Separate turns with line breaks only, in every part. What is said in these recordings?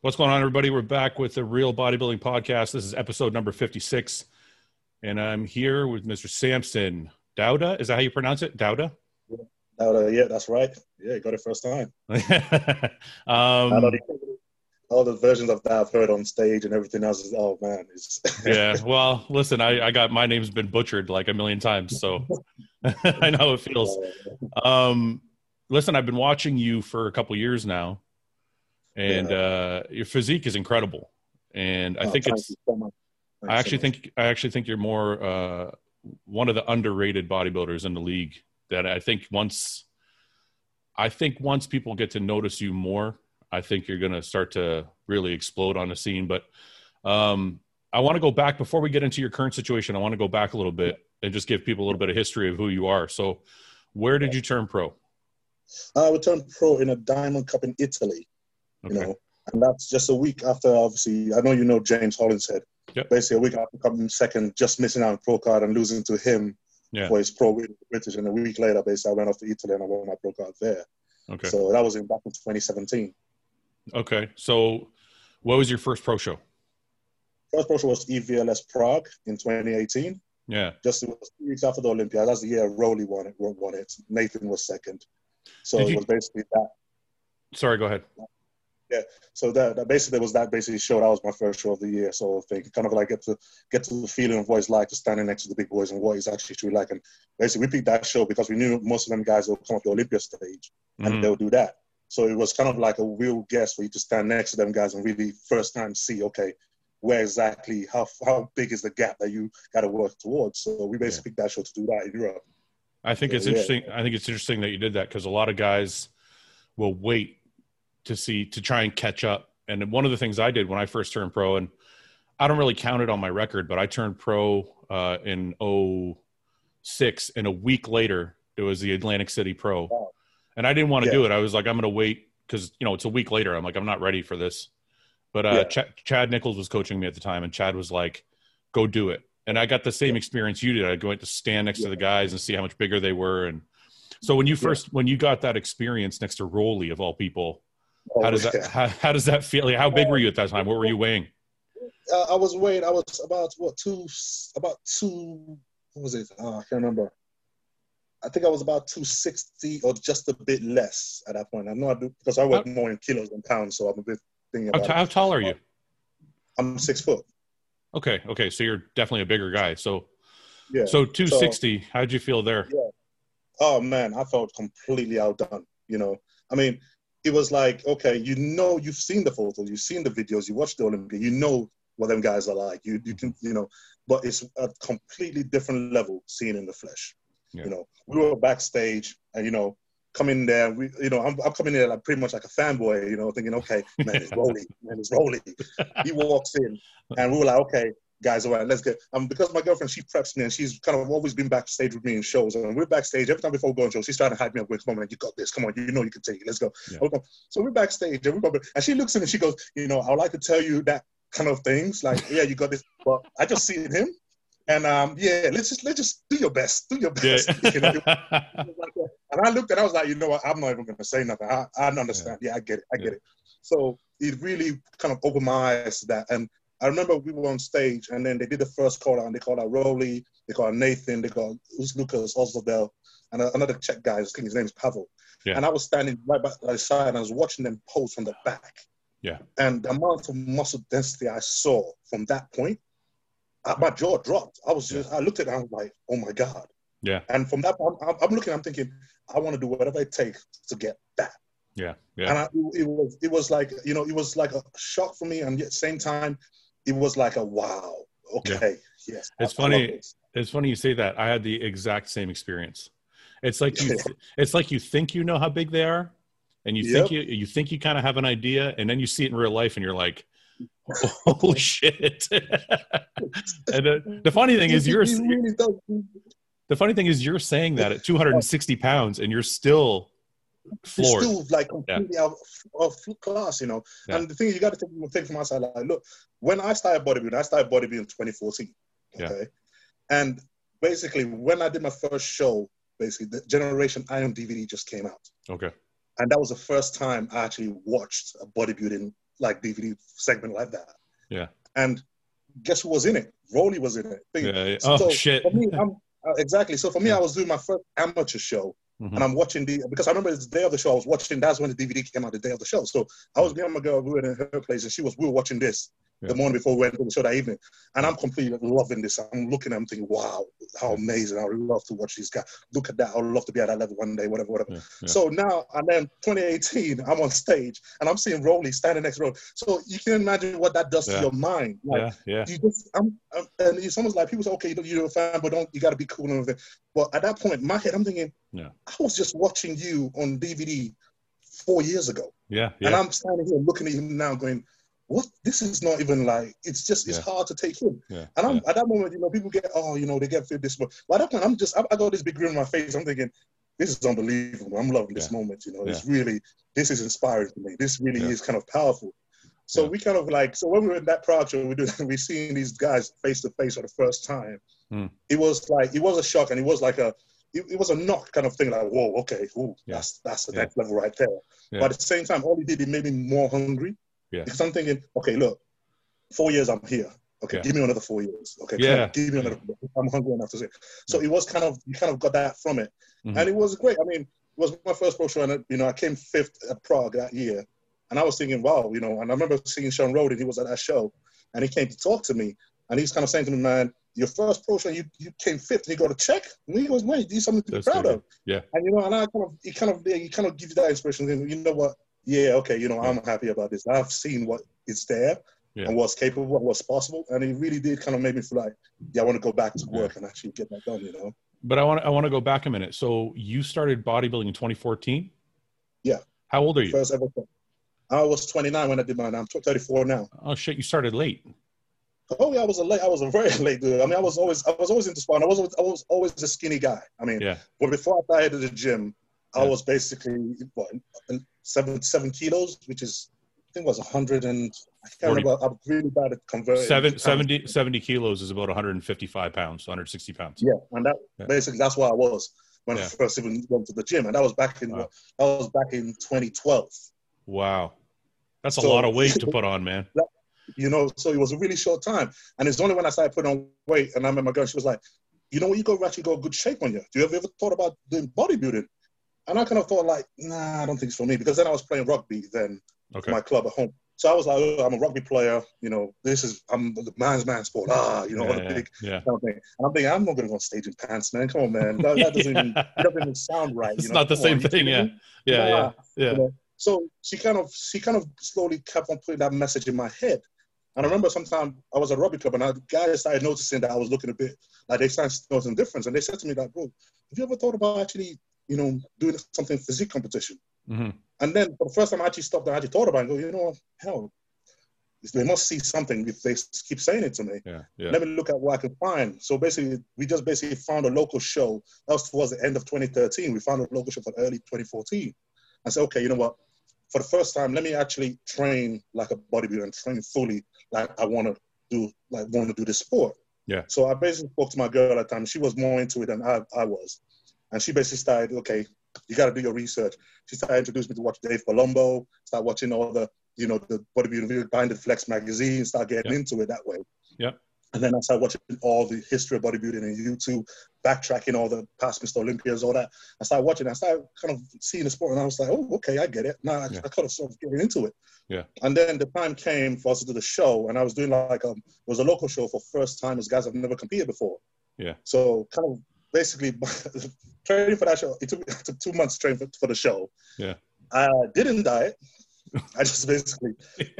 What's going on, everybody? We're back with the Real Bodybuilding Podcast. This is episode number 56. And I'm here with Mr. Samson Dauda. Is that how you pronounce it? Dauda?
Dauda, yeah, that's right. Yeah, you got it first time.
um,
all the versions of that I've heard on stage and everything else is, oh man.
yeah, well, listen, I, I got my name's been butchered like a million times, so I know how it feels. Um, listen, I've been watching you for a couple years now and yeah. uh, your physique is incredible. And I oh, think it's. So I actually so think I actually think you're more uh, one of the underrated bodybuilders in the league. That I think once, I think once people get to notice you more, I think you're going to start to really explode on the scene. But um, I want to go back before we get into your current situation. I want to go back a little bit and just give people a little bit of history of who you are. So, where did you turn pro?
I would turn pro in a Diamond Cup in Italy. Okay. You know, and that's just a week after. Obviously, I know you know James Hollinshead.
Yep.
Basically, a week after coming second, just missing out on pro card and losing to him
yeah.
for his pro British. And a week later, basically, I went off to Italy and I won my pro card there.
Okay.
So that was in back in 2017.
Okay. So, what was your first pro show?
First pro show was EVLS Prague in 2018.
Yeah.
Just it was two weeks after the Olympia. That's the year Roelly won it. Won it. Nathan was second. So it was basically that.
Sorry, go ahead
yeah. So that, that basically was that basically show. That was my first show of the year. So I think kind of like get to get to the feeling of what it's like to standing next to the big boys and what it's actually truly like. And basically we picked that show because we knew most of them guys will come up the Olympia stage and mm-hmm. they'll do that. So it was kind of like a real guess for you to stand next to them guys and really first time see, okay, where exactly how how big is the gap that you got to work towards. So we basically yeah. picked that show to do that in Europe.
I think so, it's interesting. Yeah. I think it's interesting that you did that because a lot of guys will wait to see to try and catch up. And one of the things I did when I first turned pro, and I don't really count it on my record, but I turned pro uh, in 06, and a week later it was the Atlantic City Pro, and I didn't want to yeah. do it. I was like, I'm going to wait because you know it's a week later. I'm like, I'm not ready for this. But uh, yeah. Ch- Chad Nichols was coaching me at the time, and Chad was like, "Go do it." And I got the same experience you did. I go to stand next yeah. to the guys and see how much bigger they were. And so when you first when you got that experience next to Roelly of all people, how does that how, how, does that feel? How big were you at that time? What were you weighing?
Uh, I was weighing. I was about what two about two. What was it? Uh, I can't remember. I think I was about two sixty or just a bit less at that point. I know I do because I work how, more in kilos than pounds, so I'm a bit thinking
about. How, how tall are you?
I'm six foot.
Okay, okay, so you're definitely a bigger guy. So, yeah. So two sixty. So, how'd you feel there?
Yeah. Oh man, I felt completely outdone. You know, I mean, it was like, okay, you know, you've seen the photos, you've seen the videos, you watched the Olympia, you know what them guys are like. You you can you know, but it's a completely different level seeing in the flesh. Yeah. You know, we were backstage, and you know, coming there, we you know, I'm, I'm coming there like pretty much like a fanboy, you know, thinking, okay, man, it's Roelly, man, it's Roelly. he walks in, and we were like, okay, guys, all right, let's get. Um, because my girlfriend, she preps me, and she's kind of always been backstage with me in shows. And we're backstage every time before we go on shows. She's trying to hype me up with, "Come on, you got this. Come on, you know you can take it. Let's go." Yeah. Okay. So we're backstage, and, we're, and she looks at me, and she goes, "You know, I would like to tell you that kind of things. Like, yeah, you got this, but I just see him." And um, yeah, let's just let's just do your best, do your best. Yeah. and I looked at and I was like, you know what, I'm not even gonna say nothing. I, I understand. Yeah. yeah, I get it, I get it. So it really kind of opened my eyes to that. And I remember we were on stage and then they did the first call out and they called out Roelly, they called out Nathan, they called Us Lukas, Osladil, and another Czech guy, I think his name's Pavel. Yeah. And I was standing right by the side and I was watching them pose from the back.
Yeah.
And the amount of muscle density I saw from that point, I, my jaw dropped. I was just, yeah. I looked at it and I was like, oh my God.
Yeah.
And from that point, I'm, I'm looking, I'm thinking, I want to do whatever it takes to get that.
Yeah. Yeah.
And I, it was, it was like, you know, it was like a shock for me. And at the same time, it was like a wow. Okay, yeah. yes.
It's I, funny. I it's funny you say that. I had the exact same experience. It's like you. it's like you think you know how big they are, and you yep. think you you think you kind of have an idea, and then you see it in real life, and you're like, "Holy shit!" and the, the funny thing is, you're. The funny thing is, you're saying that at 260 pounds, and you're still floored.
still like completely yeah. out of class, you know. Yeah. And the thing is, you got to take, take from my side. Like, look, when I started bodybuilding, I started bodybuilding in 2014. Okay, yeah. and basically, when I did my first show, basically, the Generation Iron DVD just came out.
Okay,
and that was the first time I actually watched a bodybuilding like DVD segment like that.
Yeah.
And guess who was in it? Roelly was in it.
Yeah, yeah. Oh shit!
For me, uh, exactly. So for me, I was doing my first amateur show, mm-hmm. and I'm watching the because I remember the day of the show. I was watching. That's when the DVD came out. The day of the show. So I was me and my girl. We were in her place, and she was. We were watching this, yeah. the morning before we went to the show that evening. And I'm completely loving this. I'm looking at them thinking, wow, how amazing. I would love to watch these guys. Look at that. I would love to be at that level one day, whatever, whatever. Yeah, yeah. So now, and then 2018, I'm on stage and I'm seeing Roelly standing next to Roelly. So you can imagine what that does to your mind.
Like, yeah, yeah.
You just, I'm, I'm, and it's almost like people say, okay, you're a fan, but don't, you got to be cool and everything. But at that point, my head, I'm thinking,
yeah. I
was just watching you on DVD four years ago.
Yeah, yeah.
And I'm standing here looking at you now going, what this is not even like it's just it's yeah. hard to take in.
Yeah.
And I'm
yeah.
at that moment, you know, people get oh, you know, they get feel this but at that point I'm just I, I, got this big grin on my face. I'm thinking, this is unbelievable. I'm loving this moment, you know. It's really this is inspiring to me. This really is kind of powerful. So we kind of like so when we were in that project, we do we seeing these guys face to face for the first time.
Mm.
It was like it was a shock and it was like a it, it was a knock kind of thing like whoa okay ooh, that's that's the next level right there. But at the same time, all he did it made me more hungry
yeah.
Because I'm thinking, okay, look, four years I'm here. Okay, yeah. give me another four years. Okay,
yeah.
On, give me another. I'm hungry enough to say. So it was kind of you kind of got that from it,
mm-hmm.
and it was great. I mean, it was my first pro show, and you know, I came fifth at Prague that year, and I was thinking, wow, you know, and I remember seeing Shawn Rhoden. He was at that show, and he came to talk to me, and he's kind of saying to me, man, your first pro show, you, you came fifth, and you got a check. And he goes, man, you did something to That's be proud of.
Yeah.
And you know, and I kind of, he kind of, he kind of gives you that inspiration. You know what? Yeah, okay, you know, I'm happy about this. I've seen what is there
yeah.
and what's capable and what's possible. And it really did kind of make me feel like, yeah, I want to go back to work and actually get that done, you know.
But I want I want to go back a minute. So you started bodybuilding in 2014.
Yeah.
How old are you?
First ever. I was 29 when I did mine. I'm 34 now.
Oh shit! You started late.
Oh yeah, I was a late. I was a very late dude. I mean, I was always I was always into sport. I was I was always a skinny guy. I mean,
yeah.
But before I started at the gym, I was basically what seven seven kilos, which is I think was 100 and I can't 40. remember. I'm really bad at converting.
Seven, 70, 70 kilos is about 155 pounds, 160 pounds.
Yeah, and that yeah. basically that's where I was when yeah. I first even went to the gym, and that was back in wow. that was back in 2012.
Wow, that's so, a lot of weight to put on, man.
you know, so it was a really short time, and it's only when I started putting on weight, and I met my girl, she was like, "You know, what? you go actually got a good shape on you. Do you ever, ever thought about doing bodybuilding?" And I kind of thought like, nah, I don't think it's for me because then I was playing rugby then
okay.
my club at home. So I was like, oh, I'm a rugby player. You know, this is I'm the man's man sport. Ah, you know,
yeah,
what a
yeah,
big
yeah.
kind of thing. And I'm thinking, I'm not going to go on stage in pants, man. Come on, man. That, that doesn't even doesn't even sound right.
It's
you know?
not the
Come
same
on,
thing. Yeah, yeah, yeah, yeah. yeah.
You know? So she kind of she kind of slowly kept on putting that message in my head. And I remember sometime I was at a rugby club and I, guys started noticing that I was looking a bit like they started noticing difference. And they said to me like, bro, have you ever thought about actually you know, doing something physique competition.
Mm-hmm.
And then for the first time I actually stopped and actually thought about it and go, you know, hell, they must see something if they keep saying it to me.
Yeah, yeah.
Let me look at what I can find. So basically, we just basically found a local show. That was towards the end of 2013. We found a local show for early 2014. I said, okay, you know what? For the first time, let me actually train like a bodybuilder and train fully like I want to do, like want to do this sport.
Yeah.
So I basically spoke to my girl at the time. She was more into it than I, I was. And she basically started, okay, you got to do your research. She started introducing me to watch Dave Palumbo, start watching all the, you know, the bodybuilding behind the flex magazine, start getting
yeah.
into it that way.
Yeah.
And then I started watching all the history of bodybuilding on YouTube, backtracking all the past Mr. Olympias, all that. I started watching. I started kind of seeing the sport, and I was like, "Oh, okay, I get it." Now I, yeah. I kind of sort of getting into it.
Yeah.
And then the time came for us to do the show, and I was doing like um, it was a local show for first time. timers, guys I've never competed before.
Yeah.
So kind of basically training for that show. It took, it took two months training for, for the show.
Yeah.
I didn't diet. I just basically, it,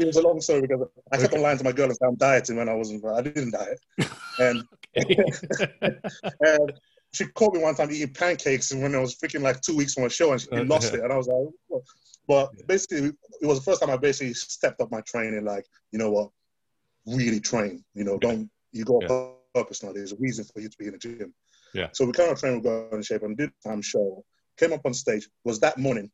it, was a long story because I kept okay. on lying to my girl and said I'm dieting when I wasn't, I didn't diet. And, and she caught me one time eating pancakes when I was freaking like two weeks from a show and she uh, lost it. And I was like, but basically, it was the first time I basically stepped up my training. Like, you know what, really train. You know, don't you go yeah purpose now. There's a reason for you to be in the gym.
Yeah.
So we kind of trained, we got in shape and did time show. Came up on stage, was that morning,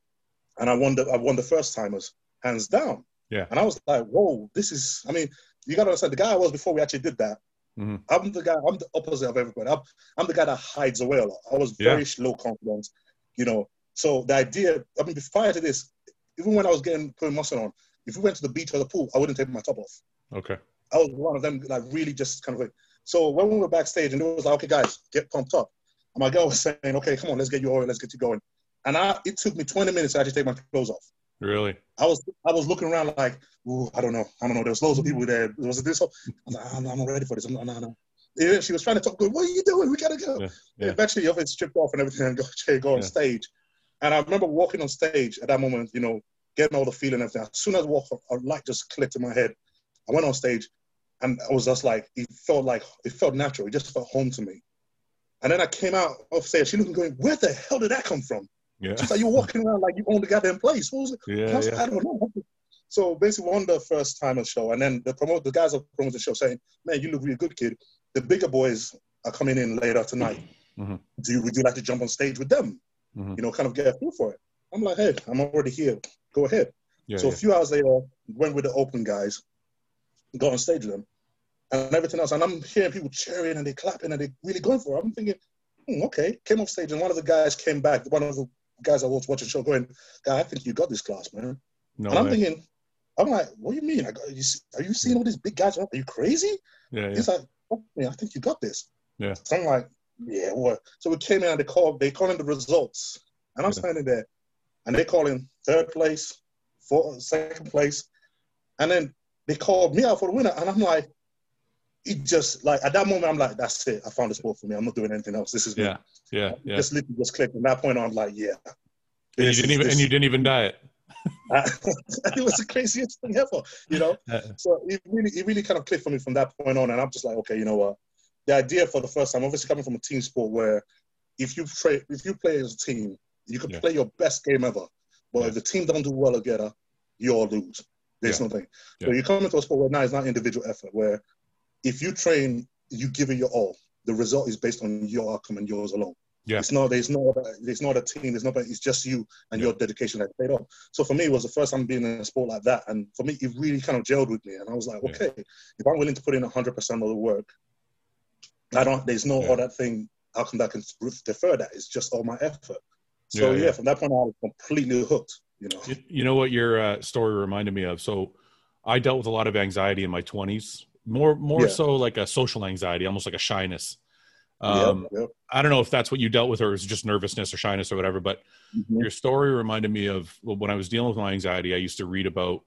and I won the I won the first timers, hands down.
Yeah.
And I was like, whoa, this is I mean, you gotta understand the guy I was before we actually did that.
Mm-hmm.
I'm the guy, I'm the opposite of everybody. I'm, I'm the guy that hides away a lot. I was very yeah. low confidence, you know. So the idea, I mean, prior to this, even when I was getting putting muscle on, if we went to the beach or the pool, I wouldn't take my top off.
Okay.
I was one of them, like really just kind of like. So when we were backstage, and it was like, okay, guys, get pumped up. And my girl was saying, okay, come on, let's get you oil, let's get you going. And I, it took me 20 minutes to actually take my clothes off.
Really?
I was, I was looking around like, Ooh, I don't know, I don't know. There was loads of people there. Was it this? I was like, I'm, I'm ready for this. I'm not, no, no. Yeah, she was trying to talk. Good. What are you doing? We gotta go. Yeah, yeah. Eventually, it stripped off and everything, and go, go on yeah. stage. And I remember walking on stage at that moment. You know, getting all the feeling and everything. As soon as I walked, a light just clicked in my head. I went on stage, and I was just like, it felt like it felt natural. It just felt home to me. And then I came out of stage. She looked going, "Where the hell did that come from?" Yeah. She's like, "You're walking around like you own the goddamn place." What was it?
Yeah,
I,
yeah.
I don't know. So basically, one the first time of the show, and then the promote the guys are promoting the show saying, "Man, you look really good, kid." The bigger boys are coming in later tonight. Mm-hmm. Do you, would you like to jump on stage with them? Mm-hmm. You know, kind of get a feel for it. I'm like, hey, I'm already here. Go ahead. Yeah, so yeah. a few hours later, went with the open guys, got on stage with them, and everything else. And I'm hearing people cheering and they clapping and they really going for it. I'm thinking, hmm, okay. Came off stage and one of the guys came back. One of the guys I was watching the show going, guy, I think you got this class, man. No and I'm thinking, I'm like, what do you mean? I got, you, are you seeing all these big guys? Are you crazy?
Yeah, yeah.
He's like, oh, man, I think you got this.
Yeah.
So I'm like, yeah, what? So we came in and they called, they calling the results. And I'm yeah. standing there and they calling third place, fourth, second place. And then they called me out for the winner. And I'm like, it just like at that moment I'm like, that's it. I found a sport for me. I'm not doing anything else. This is
yeah, me. yeah, yeah.
Just literally just clicked. From that point on, I'm like, yeah.
And you didn't even and you didn't even diet.
it was the craziest thing ever, you know. so it really, it really kind of clicked for me from that point on, and I'm just like, okay, you know what? The idea for the first time, obviously coming from a team sport where if you play, if you play as a team, you can yeah. play your best game ever, but yeah. if the team don't do well together, you all lose. There's yeah. nothing. So you come into a sport where now it's not individual effort, where if you train, you give it your all. The result is based on your outcome and yours alone.
Yeah.
It's not there's no there's not a team, there's nobody, it's just you and yeah. your dedication that paid off. So for me it was the first time being in a sport like that. And for me it really kind of gelled with me. And I was like, yeah. okay, if I'm willing to put in hundred percent of the work, I don't there's no yeah. other thing outcome that can defer that. It's just all my effort. So yeah, from that point on I was completely hooked, you know.
You, you know what your uh, story reminded me of? So I dealt with a lot of anxiety in my twenties. More more so like a social anxiety, almost like a shyness um, yep, yep. I don't know if that's what you dealt with or it was just nervousness or shyness or whatever, but mm-hmm. your story reminded me of well, when I was dealing with my anxiety, I used to read about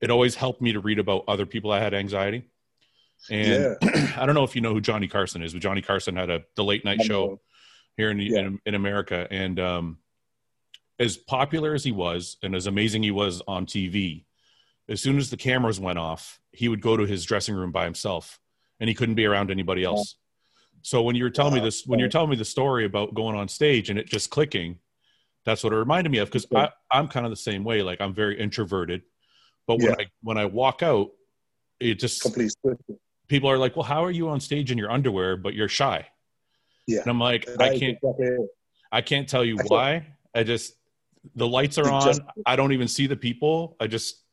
it always helped me to read about other people that had anxiety. And yeah. I don't know if you know who Johnny Carson is, but Johnny Carson had a the late night show here in, yeah. in, in America. And um, as popular as he was and as amazing he was on TV, as soon as the cameras went off, he would go to his dressing room by himself and he couldn't be around anybody else. So when you were telling me this, when you're telling me the story about going on stage and it just clicking, that's what it reminded me of. Because I'm kind of the same way. Like I'm very introverted, but when yeah. I when I walk out, it just
complete.
People are like, "Well, how are you on stage in your underwear, but you're shy?"
Yeah,
and I'm like, I can't, I can't tell you why. I just the lights are on. I don't even see the people. I just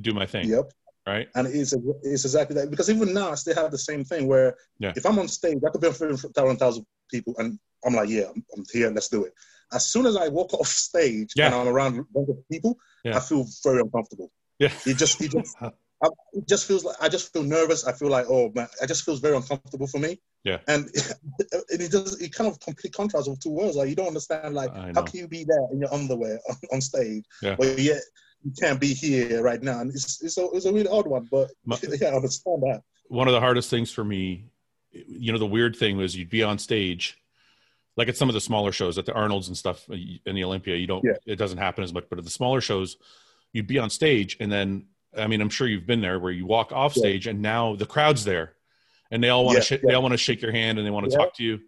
do my thing.
Yep
right?
And it's it's exactly that because even now I still have the same thing where yeah. if I'm on stage, I could be in front of thousand thousand people, and I'm like, yeah, I'm, I'm, here, let's do it. As soon as I walk off stage yeah. and I'm around a bunch of people, yeah. I feel very uncomfortable.
Yeah,
it just it just I, it just feels like I just feel nervous. I feel like oh man, it just feels very uncomfortable for me.
Yeah,
and it, it does it kind of complete contrast of two worlds. Like you don't understand like how can you be there in your underwear on, on stage,
yeah.
but yet you can't be here right now. And it's it's a, it's a really odd one, but My, yeah, I understand that.
One of the hardest things for me, you know, the weird thing was you'd be on stage, like at some of the smaller shows, at the Arnold's and stuff in the Olympia. You don't, yeah. it doesn't happen as much, but at the smaller shows, you'd be on stage, and then I mean, I'm sure you've been there where you walk off stage, yeah. and now the crowd's there, and they all want to yeah, sh- they all want to shake your hand and they want to talk to you.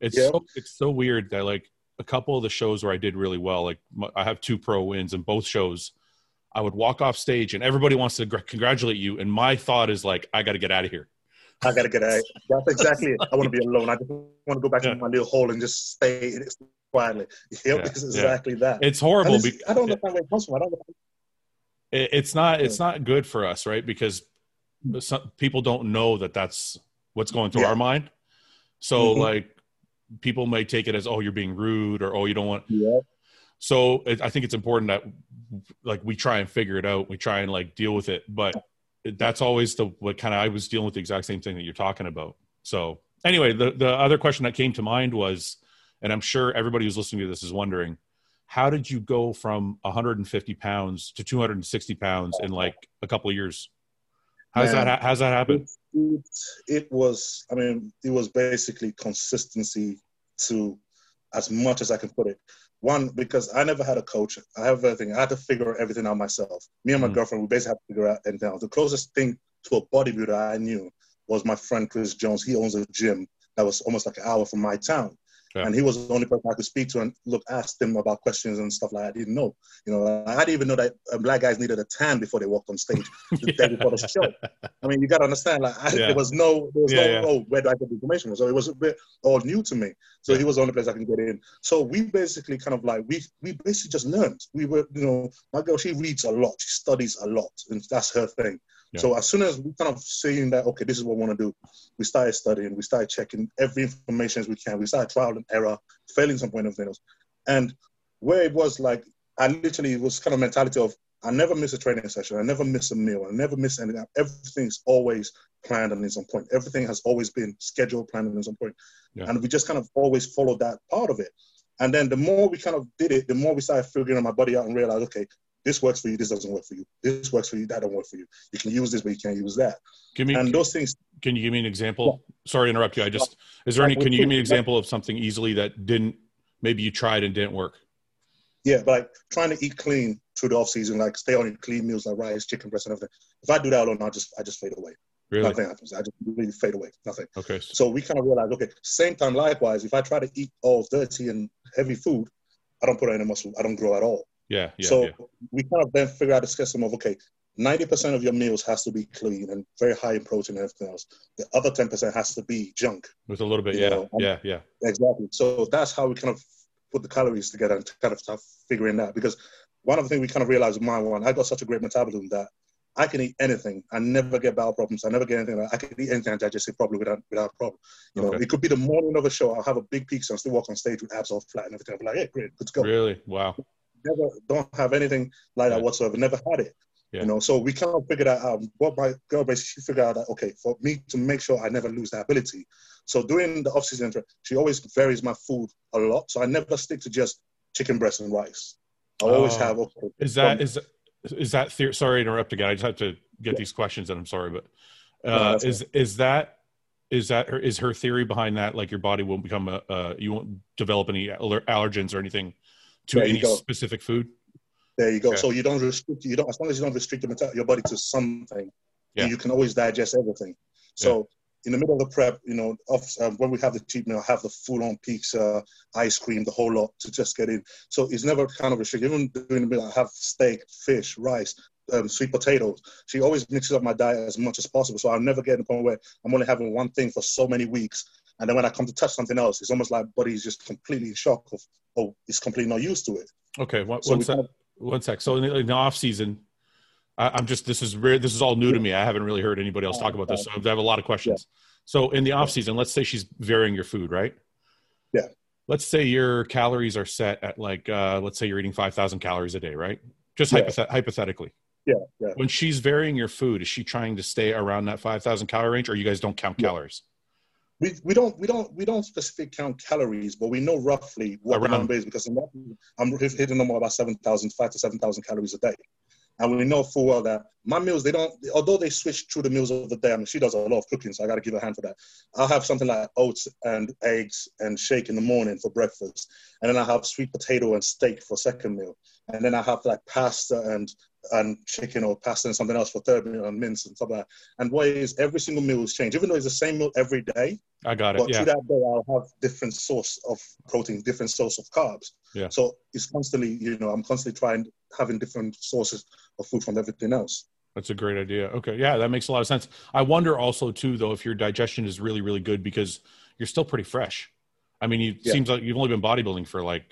It's so it's so weird that like a couple of the shows where I did really well, like I have two pro wins in both shows I would walk off stage and everybody wants to congratulate you. And my thought is like, I got to get out of here.
I got to get out. That's exactly it. I want to be alone. I just want to go back yeah. to my little hole and just stay quietly. Yep, yeah. it's exactly yeah. that.
It's horrible.
It's, I don't know where it comes from. I don't know.
It's not. It's not good for us, right? Because some, people don't know that that's what's going through our mind. So, mm-hmm. like, people may take it as, "Oh, you're being rude," or "Oh, you don't want."
Yeah.
So, it, I think it's important that like we try and figure it out we try and like deal with it but that's always the what kind of i was dealing with the exact same thing that you're talking about so anyway the the other question that came to mind was and i'm sure everybody who's listening to this is wondering how did you go from 150 pounds to 260 pounds in like a couple of years how's Man, that how's that happen
it, it was i mean it was basically consistency to as much as i can put it one, because I never had a coach. I have everything. I had to figure everything out myself. Me and my mm girlfriend, we basically had to figure out everything out. The closest thing to a bodybuilder I knew was my friend Chris Jones. He owns a gym that was almost like an hour from my town. And he was the only person I could speak to and look, ask them about questions and stuff like that. I didn't know. You know, I didn't even know that uh, black guys needed a tan before they walked on stage the day before the show. I mean, you got to understand, like, I, yeah. there was no, there was yeah, no, oh, where do I get the information? So it was a bit all new to me. So he was the only place I can get in. So we basically kind of like, we, we basically just learned. We were, you know, my girl, she reads a lot, she studies a lot, and that's her thing. So as soon as we kind of seeing that, okay, this is what we want to do, we started studying, we started checking every information as we can. We started trial and error, failing some point of things. And where it was like, I literally was kind of mentality of, I never miss a training session. I never miss a meal. I never miss anything. Everything's always planned and is on point. Everything has always been scheduled, planned and is on point. Yeah. And we just kind of always followed that part of it. And then the more we kind of did it, the more we started figuring my body out and realized, okay, this works for you, this doesn't work for you. This works for you, that don't work for you. You can use this, but you can't use that.
Give me and those things. Can you give me an example? Yeah. Sorry to interrupt you. I just is there any? Can you give me an example of something easily that didn't? Maybe you tried and didn't work.
Yeah, but like trying to eat clean through the off season, like stay on your clean meals like rice, chicken breast, and everything. If I do that alone, I just I just fade away.
Really?
Nothing happens. I just really fade away. Nothing.
Okay.
So we kind of realize, okay, same time, likewise, if I try to eat all dirty and heavy food, I don't put on any muscle. I don't grow at all.
Yeah. yeah
so
yeah.
we kind of then figure out a system of okay, 90% of your meals has to be clean and very high in protein and everything else. The other 10% has to be junk.
With a little bit, yeah, know? yeah, yeah.
Exactly. So that's how we kind of put the calories together and kind of start figuring that. Because one of the things we kind of realized with my one, I got such a great metabolism that I can eat anything. I never get bowel problems. I never get anything. I can eat anything and digest it properly without without a problem. You know, it could be the morning of a show. I'll have a big pizza and still walk on stage with abs all flat and everything. I'll be like, yeah, great, good to go.
Really? Wow
never don't have anything like that whatsoever. Never had it. Yeah. You know, so we kind of figured out um, what my girl basically figured out that okay, for me to make sure I never lose that ability. So during the off season, she always varies my food a lot. So I never stick to just chicken breast and rice. I always oh. have. Okay,
is that is is that theory? Sorry to interrupt again. I just have to get yeah. these questions, and I'm sorry, but uh, no, is is that is that her, is her theory behind that? Like your body won't become a uh, you won't develop any allergens or anything to there any specific food.
There you go. Okay. So you don't restrict. You don't as long as you don't restrict your body to something, yeah. you can always digest everything. So. Yeah. In the middle of the prep, you know, of, um, when we have the cheat meal, have the full-on pizza, ice cream, the whole lot to just get in. So it's never kind of restricted. Even during the middle, I have steak, fish, rice, um, sweet potatoes. She always mixes up my diet as much as possible. So I'll never get to the point where I'm only having one thing for so many weeks. And then when I come to touch something else, it's almost like body's just completely in shock of oh, it's completely not used to it.
Okay, one, so one sec. Kind of, one sec. So in the, in the off season, I, am just this is rare. This is all new to me. I haven't really heard anybody else talk about this. So I have a lot of questions. Yeah. So in the off season, let's say she's varying your food, right?
Yeah.
Let's say your calories are set at like, uh, let's say you're eating 5,000 calories a day, right? Just yeah. hypothet- hypothetically.
Yeah, yeah.
When she's varying your food, is she trying to stay around that 5,000 calorie range or you guys don't count yeah. calories?
We, we don't we don't we don't specifically count calories, but we know roughly what Around. the number is because I'm, I'm hitting them about seven thousand, five to seven thousand calories a day, and we know full well that my meals they don't although they switch through the meals of the day. I mean, she does a lot of cooking, so I got to give her a hand for that. I'll have something like oats and eggs and shake in the morning for breakfast, and then I have sweet potato and steak for second meal, and then I have like pasta and and chicken or pasta and something else for third meal and mince and stuff like that. And what is every single meal is changed, even though it's the same meal every day.
I got it.
But
yeah.
through that day, I'll have different source of protein, different source of carbs.
Yeah.
So it's constantly, you know, I'm constantly trying having different sources of food from everything else.
That's a great idea. Okay, yeah, that makes a lot of sense. I wonder also too, though, if your digestion is really, really good because you're still pretty fresh. I mean, it yeah. seems like you've only been bodybuilding for like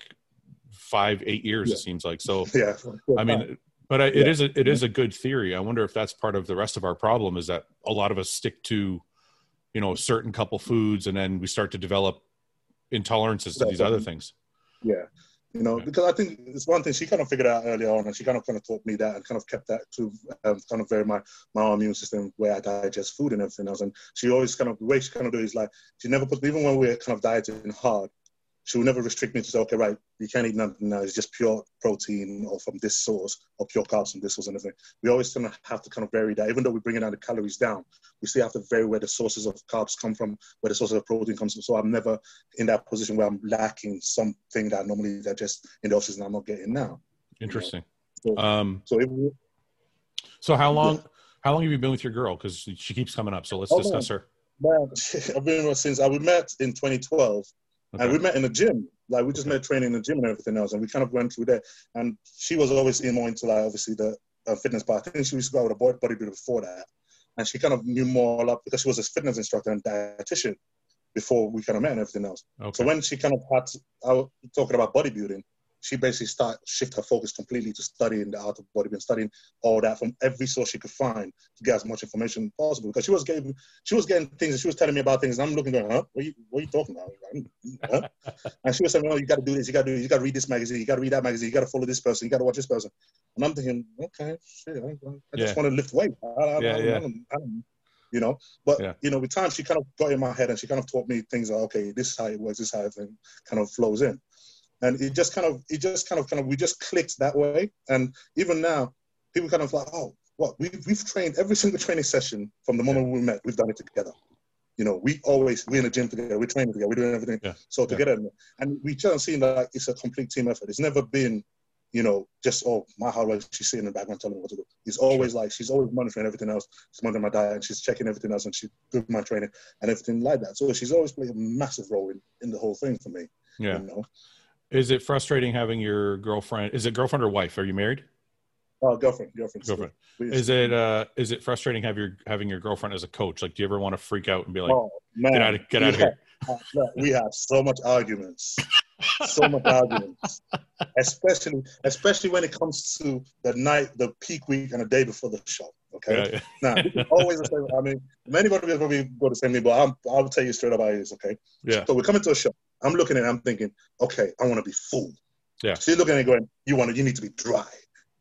five, eight years. Yeah. It seems like so.
Yeah.
I mean, but I, it is a it is a good theory. I wonder if that's part of the rest of our problem is that a lot of us stick to, you know, a certain couple foods, and then we start to develop intolerances to these other things.
Yeah, You know, because I think it's one thing she kind of figured out early on, and she kind of kind of taught me that, and kind of kept that to um, kind of very my my immune system, where I digest food and everything else. And she always kind of the way she kind of do it is like she never put even when we're kind of dieting hard, she will never restrict me to say, okay, right, you can't eat nothing now. It's just pure protein or from this source or pure carbs from this source and everything. We always kind of have to kind of vary that, even though we're bringing down the calories down. We still have to vary where the sources of carbs come from, where the sources of protein comes from. So I'm never in that position where I'm lacking something that I normally digest in the off-season I'm not getting now.
Interesting.
So-
Um,
So we,
so how long? How long have you been with your girl? Because she keeps coming up. So let's
Oh,
discuss her.
man, I've been with her since I, we met in 2012.
Okay.
And we met in the gym. Like we just
Okay.
met training in the gym and everything else. And we kind of went through there. And she was always in more into like obviously the uh, fitness part. I think she used to go out with a boy bodybuilder before that. And she kind of knew more up because she was a fitness instructor and dietitian before we kind of met and everything else.
Okay.
So when she kind of had to, I was talking about bodybuilding, she basically start shift her focus completely to studying the art of bodybuilding, studying all that from every source she could find to get as much information possible. Because she was getting she was getting things, and she was telling me about things, and I'm looking going, huh? What are you what are you talking about? Huh? and she was saying, Oh, you gotta do this, you gotta do this, you gotta read this magazine, you gotta read that magazine, you gotta follow this person, you gotta watch this person. And I'm thinking, okay, shit, I, I just
Yeah.
want to lift weight. I, I,
Yeah, yeah.
You know, but
Yeah.
you know, with time she kind of got in my head and she kind of taught me things like, okay, this is how it works, this is how everything kind of flows in. And it just kind of, it just kind of, kind of, we just clicked that way. And even now, people kind of like, oh, what? we've, we've trained every single training session from the moment we met. We've done it together. You know, we always we're in the gym together. We're training together. We're doing everything.
Yeah.
So
Yeah.
together, and we just seen that like, it's a complete team effort. It's never been, you know, just oh my hard work. She's sitting in the background telling me what to do. It's always like she's always monitoring everything else. She's monitoring my diet and she's checking everything else and she's doing my training and everything like that. So she's always played a massive role in, in the whole thing for me.
Yeah.
You know,
Is it frustrating having your girlfriend? Is it girlfriend or wife? Are you married?
oh, girlfriend, girlfriend,
Girlfriend. Is it uh is it frustrating have your having your girlfriend as a coach? Like do you ever want to freak out and be like,
oh man,
get out of get out of here?
have- look, we have so much arguments, so much arguments, especially especially when it comes to the night, the peak week, and the day before the show. Okay,
Yeah, yeah.
now always the same. I mean, many people probably go the same way, but I'm, I'll tell you straight up how it is. Okay,
Yeah.
So we're coming to a show. I'm looking at it. I'm thinking, okay, I want to be full.
Yeah.
She's looking at it going, you want to, you need to be dry.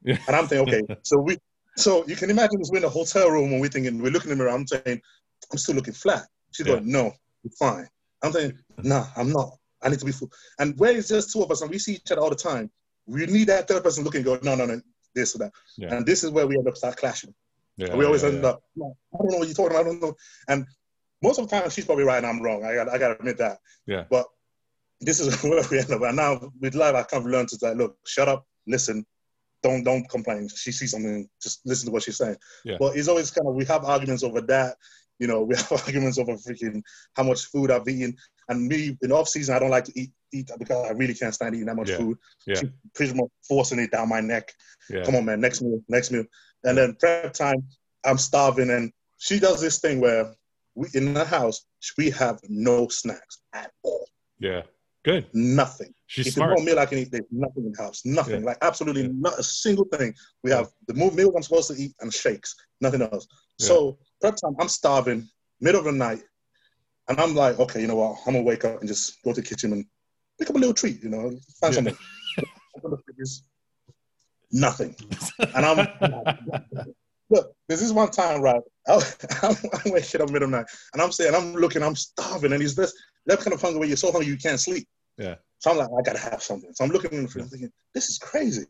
Yeah.
And I'm thinking, okay, so we, so you can imagine we're in a hotel room and we're thinking, we're looking in the mirror. I'm saying, I'm still looking flat. She's
Yeah.
going, no, you're fine. I'm saying, nah, I'm not. I need to be full. And where it's just two of us and we see each other all the time, we need that third person looking, going, no, no, no, this or that.
Yeah.
And this is where we end up start clashing.
Yeah,
we always
yeah,
end up, "No, I don't know what you're talking about. I don't know. And most of the time, she's probably right and I'm wrong. I got, I got to admit that.
Yeah.
But this is where we end up. And now with life, I kind of learned to say, look, shut up, listen, don't don't complain. She sees something, just listen to what she's saying.
Yeah.
But it's always kind of we have arguments over that. You know, we have arguments over freaking how much food I've eaten. And me in off season, I don't like to eat eat because I really can't stand eating that much
Yeah.
food.
Yeah.
She pretty much forcing it down my neck
Yeah.
come on, man, next meal, next meal. And then prep time, I'm starving. And she does this thing where we in the house, we have no snacks at all.
Yeah. Good.
Nothing.
She's
if
smart.
meal I can eat, there's nothing in the house. Nothing.
Yeah.
Like absolutely
Yeah.
not a single thing. We have the meal I'm supposed to eat and shakes, nothing else.
Yeah.
So prep time, I'm starving, middle of the night. And I'm like, okay, you know what? I'm gonna wake up and just go to the kitchen and pick up a little treat, you know, find something. Nothing. And I'm look, there's this one time, right? I, I'm, I'm waking up middle of night and I'm saying, I'm looking, I'm starving, and he's this that kind of hunger where you're so hungry you can't sleep.
Yeah.
So I'm like, I gotta have something. So I'm looking in the fridge, I'm thinking, this is crazy.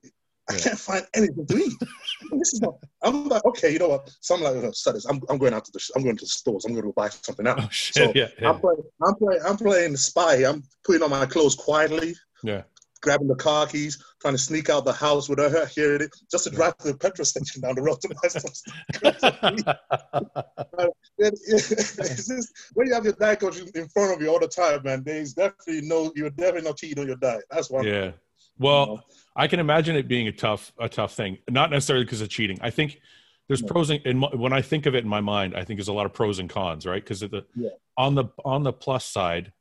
I
Yeah.
can't find anything to eat. this is not. I'm like, okay, you know what? So I'm like, oh, no, studies. I'm, I'm going out to the, I'm going to the stores. I'm going to go buy something out.
Oh shit.
So,
yeah. Yeah.
I'm playing, I'm playing, I'm playing the spy. I'm putting on my clothes quietly,
yeah.
Grabbing the car keys, trying to sneak out the house with her here it is, just to drive to the petrol station down the road to just, when you have your diet coach in front of you all the time, man, there's definitely no, you're definitely not cheating on your diet. That's one.
yeah. Well, I can imagine it being a tough, a tough thing. Not necessarily because of cheating. I think there's pros and in my, when I think of it in my mind, I think there's a lot of pros and cons, right? Because the
Yeah.
on the on the plus side,